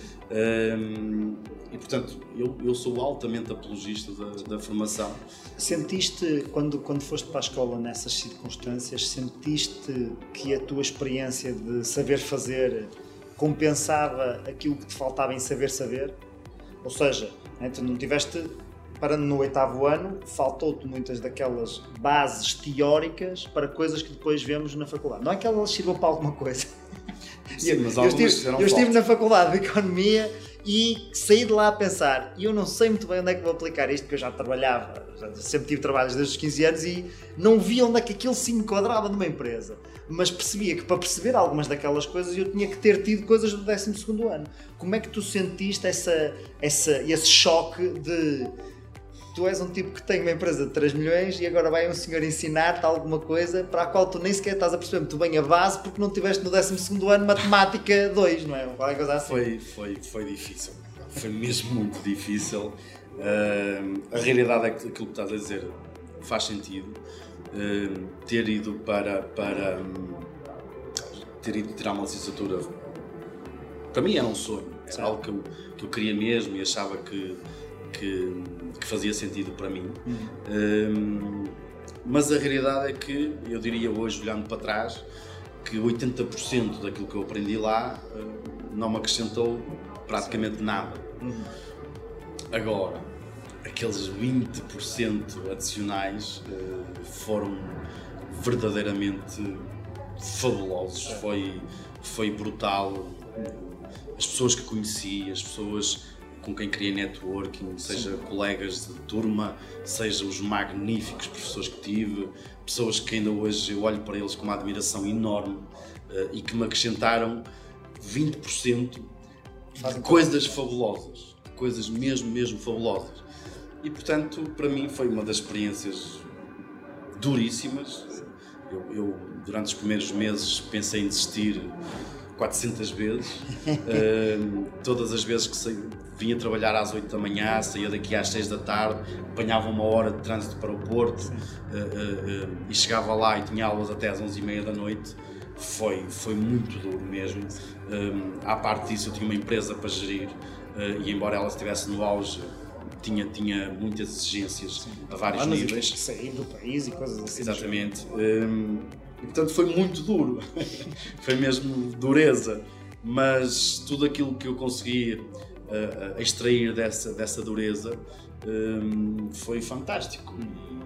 E portanto, eu, eu sou altamente apologista da, da formação. Sentiste, quando, quando foste para a escola nessas circunstâncias, sentiste que a tua experiência de saber fazer compensava aquilo que te faltava em saber saber? Ou seja, né, tu não tiveste, parando no oitavo ano, faltou-te muitas daquelas bases teóricas para coisas que depois vemos na faculdade. Não é que elas sirvam para alguma coisa. Sim, eu, mas eu estive, eu estive na faculdade de Economia e saí de lá a pensar, e eu não sei muito bem onde é que vou aplicar isto, porque eu já trabalhava, sempre tive trabalhos desde os 15 anos e não via onde é que aquilo se enquadrava numa empresa. Mas percebia que para perceber algumas daquelas coisas eu tinha que ter tido coisas do 12 ano. Como é que tu sentiste essa, essa, esse choque de tu és um tipo que tem uma empresa de 3 milhões e agora vai um senhor ensinar-te alguma coisa para a qual tu nem sequer estás a perceber muito bem a base porque não tiveste no 12 ano matemática 2, não é? Qualquer coisa assim. Foi, foi, foi difícil. Foi mesmo muito difícil. Ahm, a realidade é que aquilo que estás a dizer faz sentido. Ahm, ter ido para. para ter ido tirar uma licenciatura. Para mim era um sonho. Era Certo. algo que eu, que eu queria mesmo e achava que, que, que fazia sentido para mim. Ahm, mas a realidade é que, eu diria hoje, olhando para trás, que 80% daquilo que eu aprendi lá não me acrescentou praticamente nada. Agora, aqueles 20% adicionais eh, foram verdadeiramente fabulosos. Foi, foi brutal. as pessoas que conheci, as pessoas com quem criei networking, seja Sim. colegas de turma, seja os magníficos professores que tive, pessoas que ainda hoje eu olho para eles com uma admiração enorme uh, e que me acrescentaram 20% de coisas fabulosas, coisas mesmo, mesmo fabulosas. E portanto, para mim foi uma das experiências duríssimas. Eu, eu durante os primeiros meses pensei em desistir 400 vezes. <laughs> uh, todas as vezes que saí, vinha trabalhar às 8 da manhã, saía daqui às 6 da tarde, apanhava uma hora de trânsito para o Porto uh, uh, e chegava lá e tinha aulas até às 11 e meia da noite. Foi, foi muito duro mesmo. Um, à parte disso, eu tinha uma empresa para gerir e, embora ela estivesse no auge, tinha, tinha muitas exigências Sim. a vários níveis. Sair do país e coisas assim. Exatamente. Um, e portanto foi muito duro. <laughs> foi mesmo dureza. Mas tudo aquilo que eu consegui uh, extrair dessa, dessa dureza um, foi fantástico.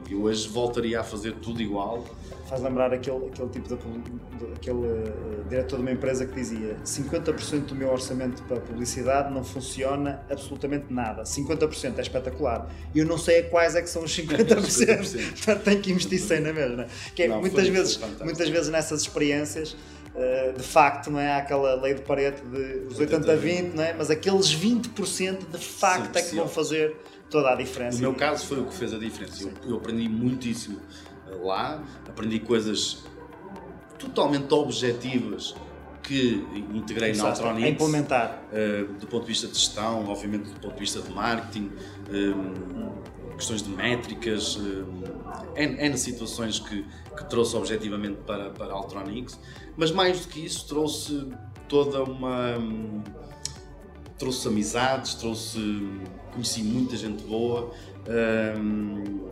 E hoje voltaria a fazer tudo igual faz lembrar aquele, aquele tipo de, de aquele uh, diretor de uma empresa que dizia 50% do meu orçamento para publicidade não funciona absolutamente nada. 50% é espetacular. Eu não sei quais é que são os 50%. <laughs> Tenho que investir 100 na mesma. Que é, não, muitas, foi, vezes, foi muitas vezes nessas experiências Uh, de facto, não é? Há aquela lei de Pareto de os 80-20, não é? Mas aqueles 20% de facto sim, é que vão fazer toda a diferença. No meu caso foi o que fez a diferença. Eu, eu, aprendi muitíssimo lá, aprendi coisas totalmente objetivas que integrei Exato, na Altronix. A implementar. Uh, do ponto de vista de gestão, obviamente do ponto de vista de marketing, um, questões de métricas, um, N, N situações que, que trouxe objetivamente para, para a Altronix, mas mais do que isso trouxe toda uma... Um, trouxe amizades, trouxe... conheci muita gente boa, um,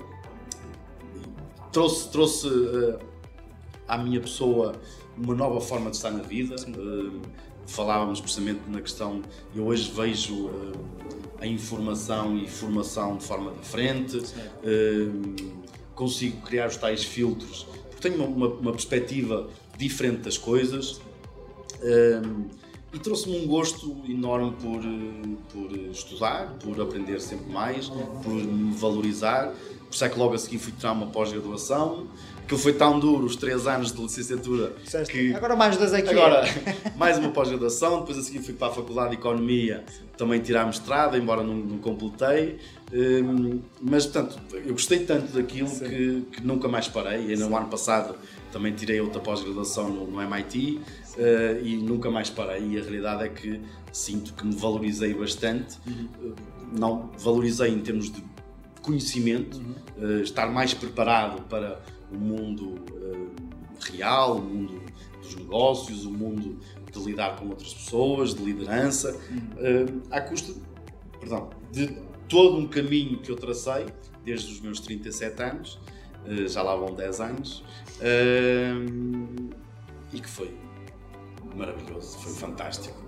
trouxe, trouxe uh, à minha pessoa uma nova forma de estar na vida. Uh, falávamos precisamente na questão, eu hoje vejo uh, a informação e formação de forma diferente, consigo criar os tais filtros, porque tenho uma, uma perspectiva diferente das coisas. e trouxe-me um gosto enorme por, por estudar, por aprender sempre mais, por me valorizar por isso é que logo a seguir fui tirar uma pós-graduação. Aquilo foi tão duro, os três anos de licenciatura. Que... Agora mais dois aqui. Agora, <laughs> mais uma pós-graduação. Depois a seguir fui para a Faculdade de Economia também tirar mestrado, embora não, não completei. Um, mas, portanto, eu gostei tanto daquilo que, que, nunca mais parei. E no ano passado também tirei outra pós-graduação no, no, MIT uh, e nunca mais parei. E a realidade é que sinto que me valorizei bastante. Uhum. Não valorizei em termos de conhecimento, uhum. uh, estar mais preparado para o mundo uh, real, o mundo dos negócios, o mundo de lidar com outras pessoas, de liderança, uhum. uh, à custa perdão, de todo um caminho que eu tracei desde os meus 37 anos, já lá vão 10 anos, e que foi maravilhoso, foi fantástico.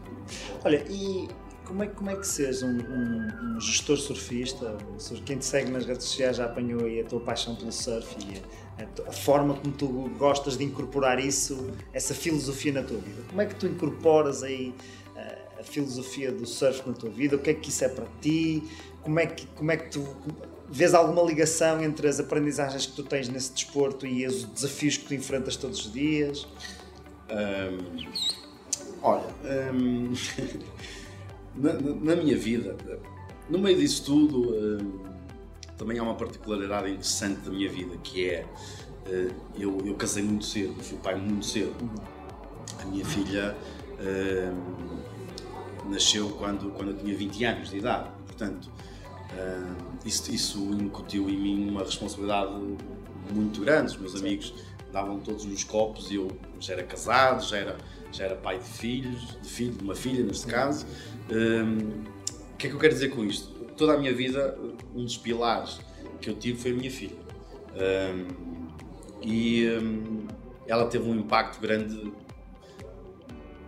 Olha, e como é, como é que seres um, um, um, gestor surfista, quem te segue nas redes sociais já apanhou aí a tua paixão pelo surf e a, a, forma como tu gostas de incorporar isso, essa filosofia na tua vida? Como é que tu incorporas aí a, eh, a filosofia do surf na tua vida? O que é que isso é para ti? Como é que, como é que tu vês alguma ligação entre as aprendizagens que tu tens nesse desporto e os desafios que tu enfrentas todos os dias? Um, olha, um, <laughs> na, na, minha vida, no meio disso tudo, uh, também há uma particularidade interessante da minha vida, que é uh, eu, eu, casei muito cedo, fui pai muito cedo. A minha filha uh, nasceu quando, quando eu tinha 20 anos de idade, portanto, isso, isso incutiu em mim uma responsabilidade muito grande. Os meus amigos davam todos nos copos e eu já era casado, já era, já era pai de filhos, de filho, de uma filha neste caso, um, o que é que eu quero dizer com isto? Toda a minha vida, um dos pilares que eu tive foi a minha filha. Um, e um, ela teve um impacto grande,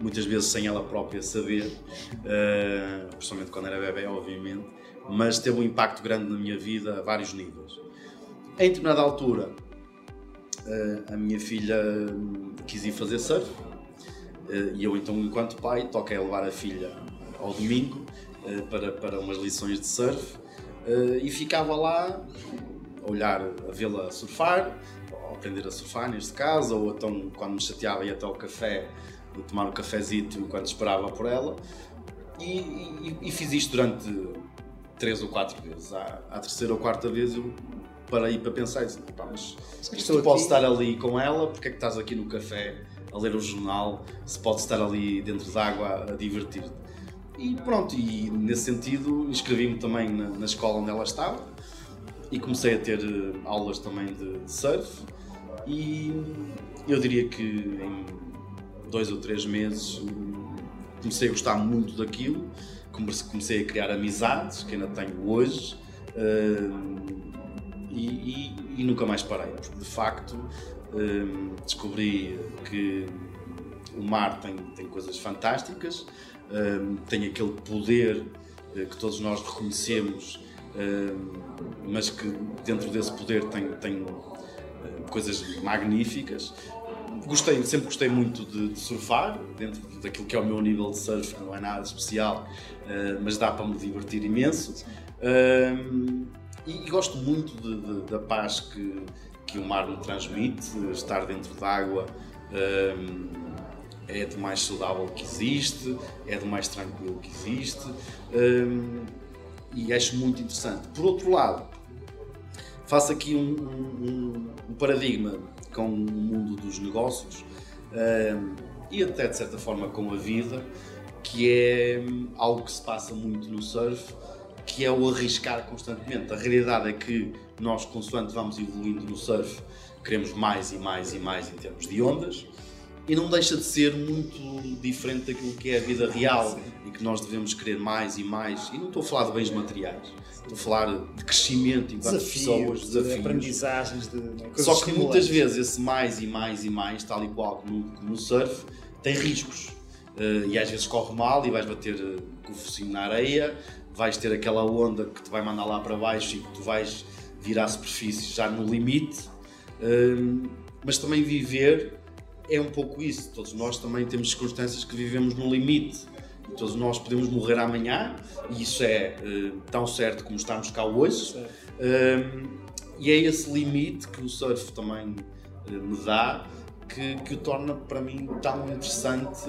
muitas vezes sem ela própria saber, uh, principalmente quando era bebê, obviamente, mas teve um impacto grande na minha vida a vários níveis. Em determinada altura, a minha filha quis ir fazer surf Uh, e eu então, enquanto pai, toquei a levar a filha ao domingo uh, para, para umas lições de surf uh, e ficava lá a olhar, a vê-la surfar, ou aprender a surfar neste caso, ou então quando me chateava ia até ao café, tomar um cafezito enquanto esperava por ela. E, e, e, fiz isto durante três ou quatro vezes. À, à terceira ou quarta vez eu parei para pensar e disse, mas se tu podes estar ali com ela, porque é que estás aqui no café a ler o jornal, se pode estar ali dentro d'água a divertir-te? E pronto, e nesse sentido inscrevi-me também na, na, escola onde ela estava e comecei a ter eh, aulas também de, de surf e eu diria que em dois ou três meses comecei a gostar muito daquilo, comecei a criar amizades que ainda tenho hoje uh, e, e, e, nunca mais parei, de facto uh, descobri que o mar tem, tem coisas fantásticas, uh, tem aquele poder que todos nós reconhecemos, mas que dentro desse poder tem, tem coisas magníficas gostei, sempre gostei muito de, de, surfar, dentro daquilo que é o meu nível de surf, não é nada especial, uh, mas dá para me divertir imenso. Uh, e, e, gosto muito de, de, da paz que, que o mar me transmite, estar dentro d'água. Uh, é do mais saudável que existe, é do mais tranquilo que existe e acho muito interessante. Por outro lado, faço aqui um, um, um paradigma com o mundo dos negócios um, e até de certa forma com a vida, que é algo que se passa muito no surf, que é o arriscar constantemente. A realidade é que nós, consoante vamos evoluindo no surf, queremos mais e mais e mais em termos de ondas e não deixa de ser muito diferente daquilo que é a vida real e que nós devemos querer mais e mais. E não estou a falar de bens materiais, estou a falar de crescimento enquanto desafios, pessoas, desafios. De aprendizagens, de, de Só que muitas vezes esse mais e mais e mais, tal e qual no, no surf, tem riscos. Uh, e às vezes corre mal e vais bater uh, com o focinho na areia, vais ter aquela onda que te vai mandar lá para baixo e que tu vais vir à superfície já no limite. Uh, mas também viver é um pouco isso. Todos nós também temos circunstâncias que vivemos no limite. Todos nós podemos morrer amanhã e isso é uh, tão certo como estamos cá hoje. Uh, e é esse limite que o surf também uh, me dá que, que o torna para mim tão interessante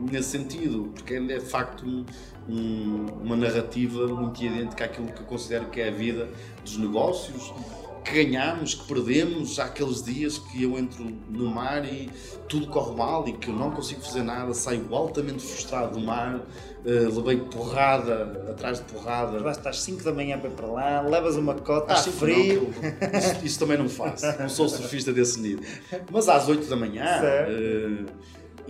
nesse sentido, porque é de facto um, um, uma narrativa muito idêntica àquilo que eu considero que é a vida dos negócios que ganhamos, que perdemos. Há aqueles dias que eu entro no mar e tudo corre mal e que eu não consigo fazer nada, saio altamente frustrado do mar, uh, levei porrada atrás de porrada. Vais às 5 da manhã para lá, levas uma cota, às frio. Não, isso, isso, também não faço, não sou surfista desse nível. Mas às 8 da manhã.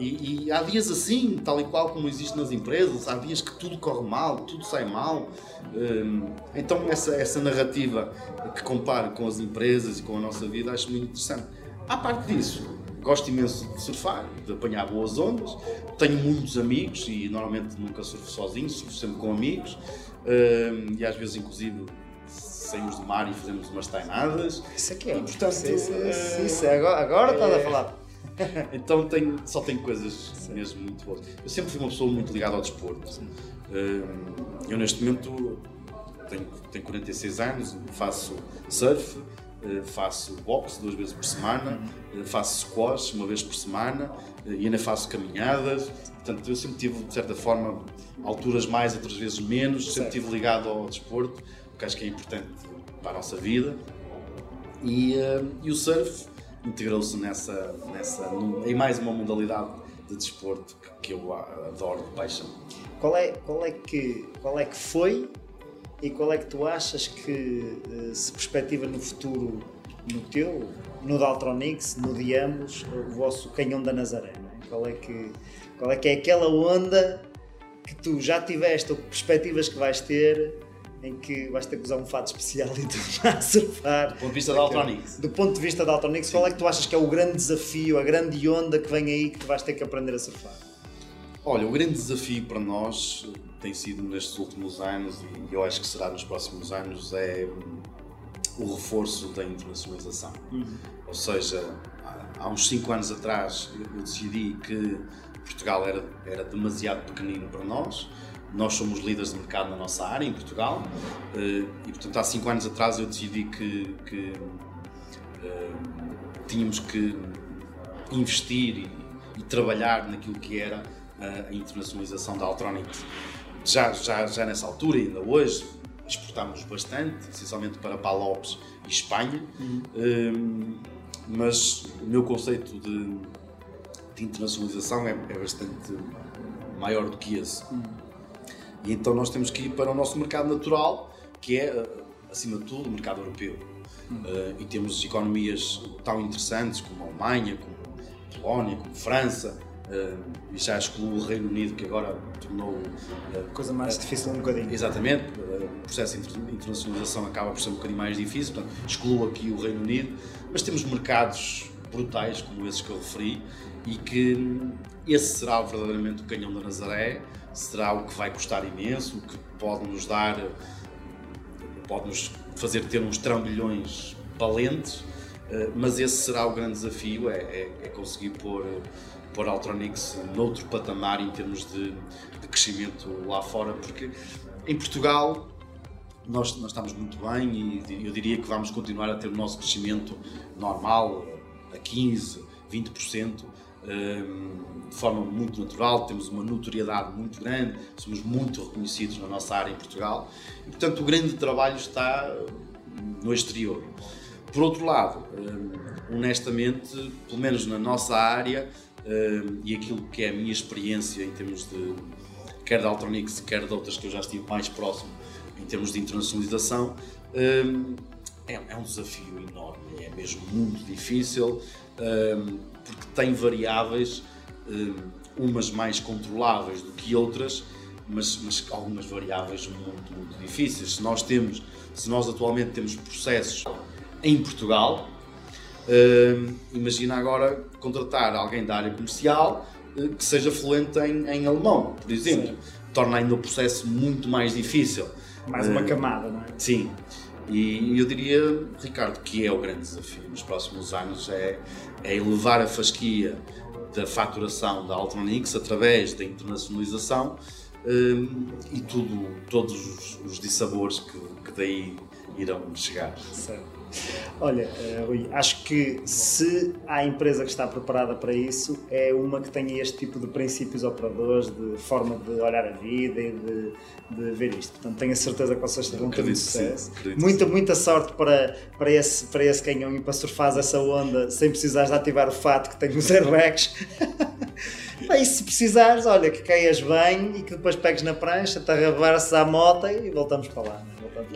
E, e, há dias assim, tal e qual como existe nas empresas, há dias que tudo corre mal, tudo sai mal. Hum, então, essa, essa narrativa que comparo com as empresas e com a nossa vida, acho muito interessante. À parte disso, gosto imenso de surfar, de apanhar boas ondas. Tenho muitos amigos e normalmente nunca surfo sozinho, surfo sempre com amigos. Hum, e às vezes, inclusive, saímos do mar e fazemos umas tainadas. Isso aqui é, e, portanto, isso, isso, isso, isso, agora, agora é, estás a falar <laughs> então tenho, só tenho coisas Sim. mesmo muito boas. Eu sempre fui uma pessoa muito ligada ao desporto. eu neste momento tenho, tenho 46 anos, faço surf, eh, faço boxe duas vezes por semana, uhum. eh, faço squash uma vez por semana eh, e ainda faço caminhadas. Portanto, eu sempre tive, de certa forma, alturas mais, outras vezes menos, sempre estive ligado ao desporto, porque acho que é importante para a nossa vida. E, e o surf integrou-se nessa, nessa, em mais uma modalidade de desporto que, que eu adoro de paixão. Qual é, qual, é que, qual é que foi e qual é que tu achas que eh, se perspectiva no futuro no teu, no Daltronix, no de ambos, o vosso canhão da Nazaré? É? Qual, é que, qual é que é aquela onda que tu já tiveste ou perspectivas que vais ter em que vais ter que usar um fato especial e tu a surfar. Do ponto de vista da Altronix. Do ponto de vista da Altronix, qual é que tu achas que é o grande desafio, a grande onda que vem aí que tu vais ter que aprender a surfar? Olha, o grande desafio para nós tem sido nestes últimos anos e eu acho que será nos próximos anos é o reforço da internacionalização. Uhum. Ou seja, há uns 5 anos atrás eu decidi que Portugal era, era demasiado pequenino para nós. Nós somos líderes de mercado na nossa área, em Portugal, eh, e portanto há 5 anos atrás eu decidi que, que uh, tínhamos que investir e, e, trabalhar naquilo que era a internacionalização da Altronics. Já, já, já nessa altura, ainda hoje, exportámos bastante, essencialmente para Palopes e Espanha, uhum. um, mas o meu conceito de, de internacionalização é, é, bastante maior do que esse. Uhum. E então nós temos que ir para o nosso mercado natural, que é, acima de tudo, o mercado europeu. Uhum. Uh, e temos economias tão interessantes como a Alemanha, como a Polónia, como a França, Uh, e já excluo o Reino Unido, que agora tornou. Uh, Coisa mais difícil um bocadinho. Exatamente, o processo de internacionalização acaba por ser um bocadinho mais difícil, portanto, excluo aqui o Reino Unido, mas temos mercados brutais, como esses que eu referi, e que esse será verdadeiramente o canhão da Nazaré, será o que vai custar imenso, o que pode nos dar, pode nos fazer ter uns trambolhões valentes, mas esse será o grande desafio, é, é, é conseguir pôr pôr a Altronix noutro patamar em termos de, de, crescimento lá fora, porque em Portugal nós, nós estamos muito bem e eu diria que vamos continuar a ter o nosso crescimento normal, a 15%, 20%, hum, de forma muito natural, temos uma notoriedade muito grande, somos muito reconhecidos na nossa área em Portugal e, portanto, o grande trabalho está no exterior. Por outro lado, honestamente, pelo menos na nossa área, e aquilo que é a minha experiência em termos de quer da Altronix, quer de outras que eu já estive mais próximo em termos de internacionalização, é, é, um desafio enorme, é mesmo muito difícil, porque tem variáveis, umas mais controláveis do que outras, mas, mas, algumas variáveis muito, muito difíceis. Se nós temos, se nós atualmente temos processos em Portugal, Uh, imagina agora contratar alguém da área comercial uh, que seja fluente em, em alemão, por exemplo. Sim. Torna ainda o processo muito mais difícil. Mais uma uh, camada, não é? Sim. E eu diria, Ricardo, que é o grande desafio nos próximos anos é, é elevar a fasquia da faturação da Altronix através da internacionalização e tudo, todos os, os dissabores que, que daí irão chegar. Certo. Olha, eh, Rui, acho que se há empresa que está preparada para isso, é uma que tenha este tipo de princípios operadores, de forma de olhar a vida e de, de ver isto. Portanto, tenho a certeza que vocês terão muito sucesso. muita, muita sorte para, para, esse, para esse canhão e para surfar essa onda sem precisares de ativar o fato que tem os airbags. <laughs> e se precisares, olha, que caias bem e que depois pegues na prancha, te arrebares à moto e voltamos para lá.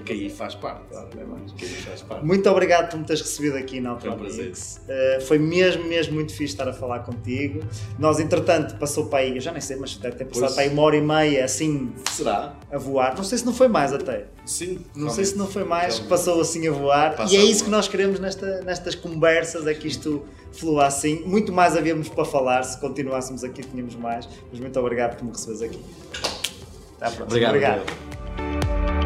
Que aí faz parte. Claro, é faz parte. Muito obrigado por me teres recebido aqui na Altronix. Uh, foi mesmo, mesmo muito fixe estar a falar contigo. Nós, entretanto, passou para aí, eu já nem sei, mas deve ter passado pois. para aí uma hora e meia, assim. Será? A voar. Não sei se não foi mais até. Sim. Não sei se não foi mais, realmente. passou assim a voar. E é isso que nós queremos nesta, nestas conversas, é que isto flua assim. Muito mais havíamos para falar, se continuássemos aqui tínhamos mais. Mas muito obrigado por me receberes aqui. Até à próxima. Obrigado. obrigado.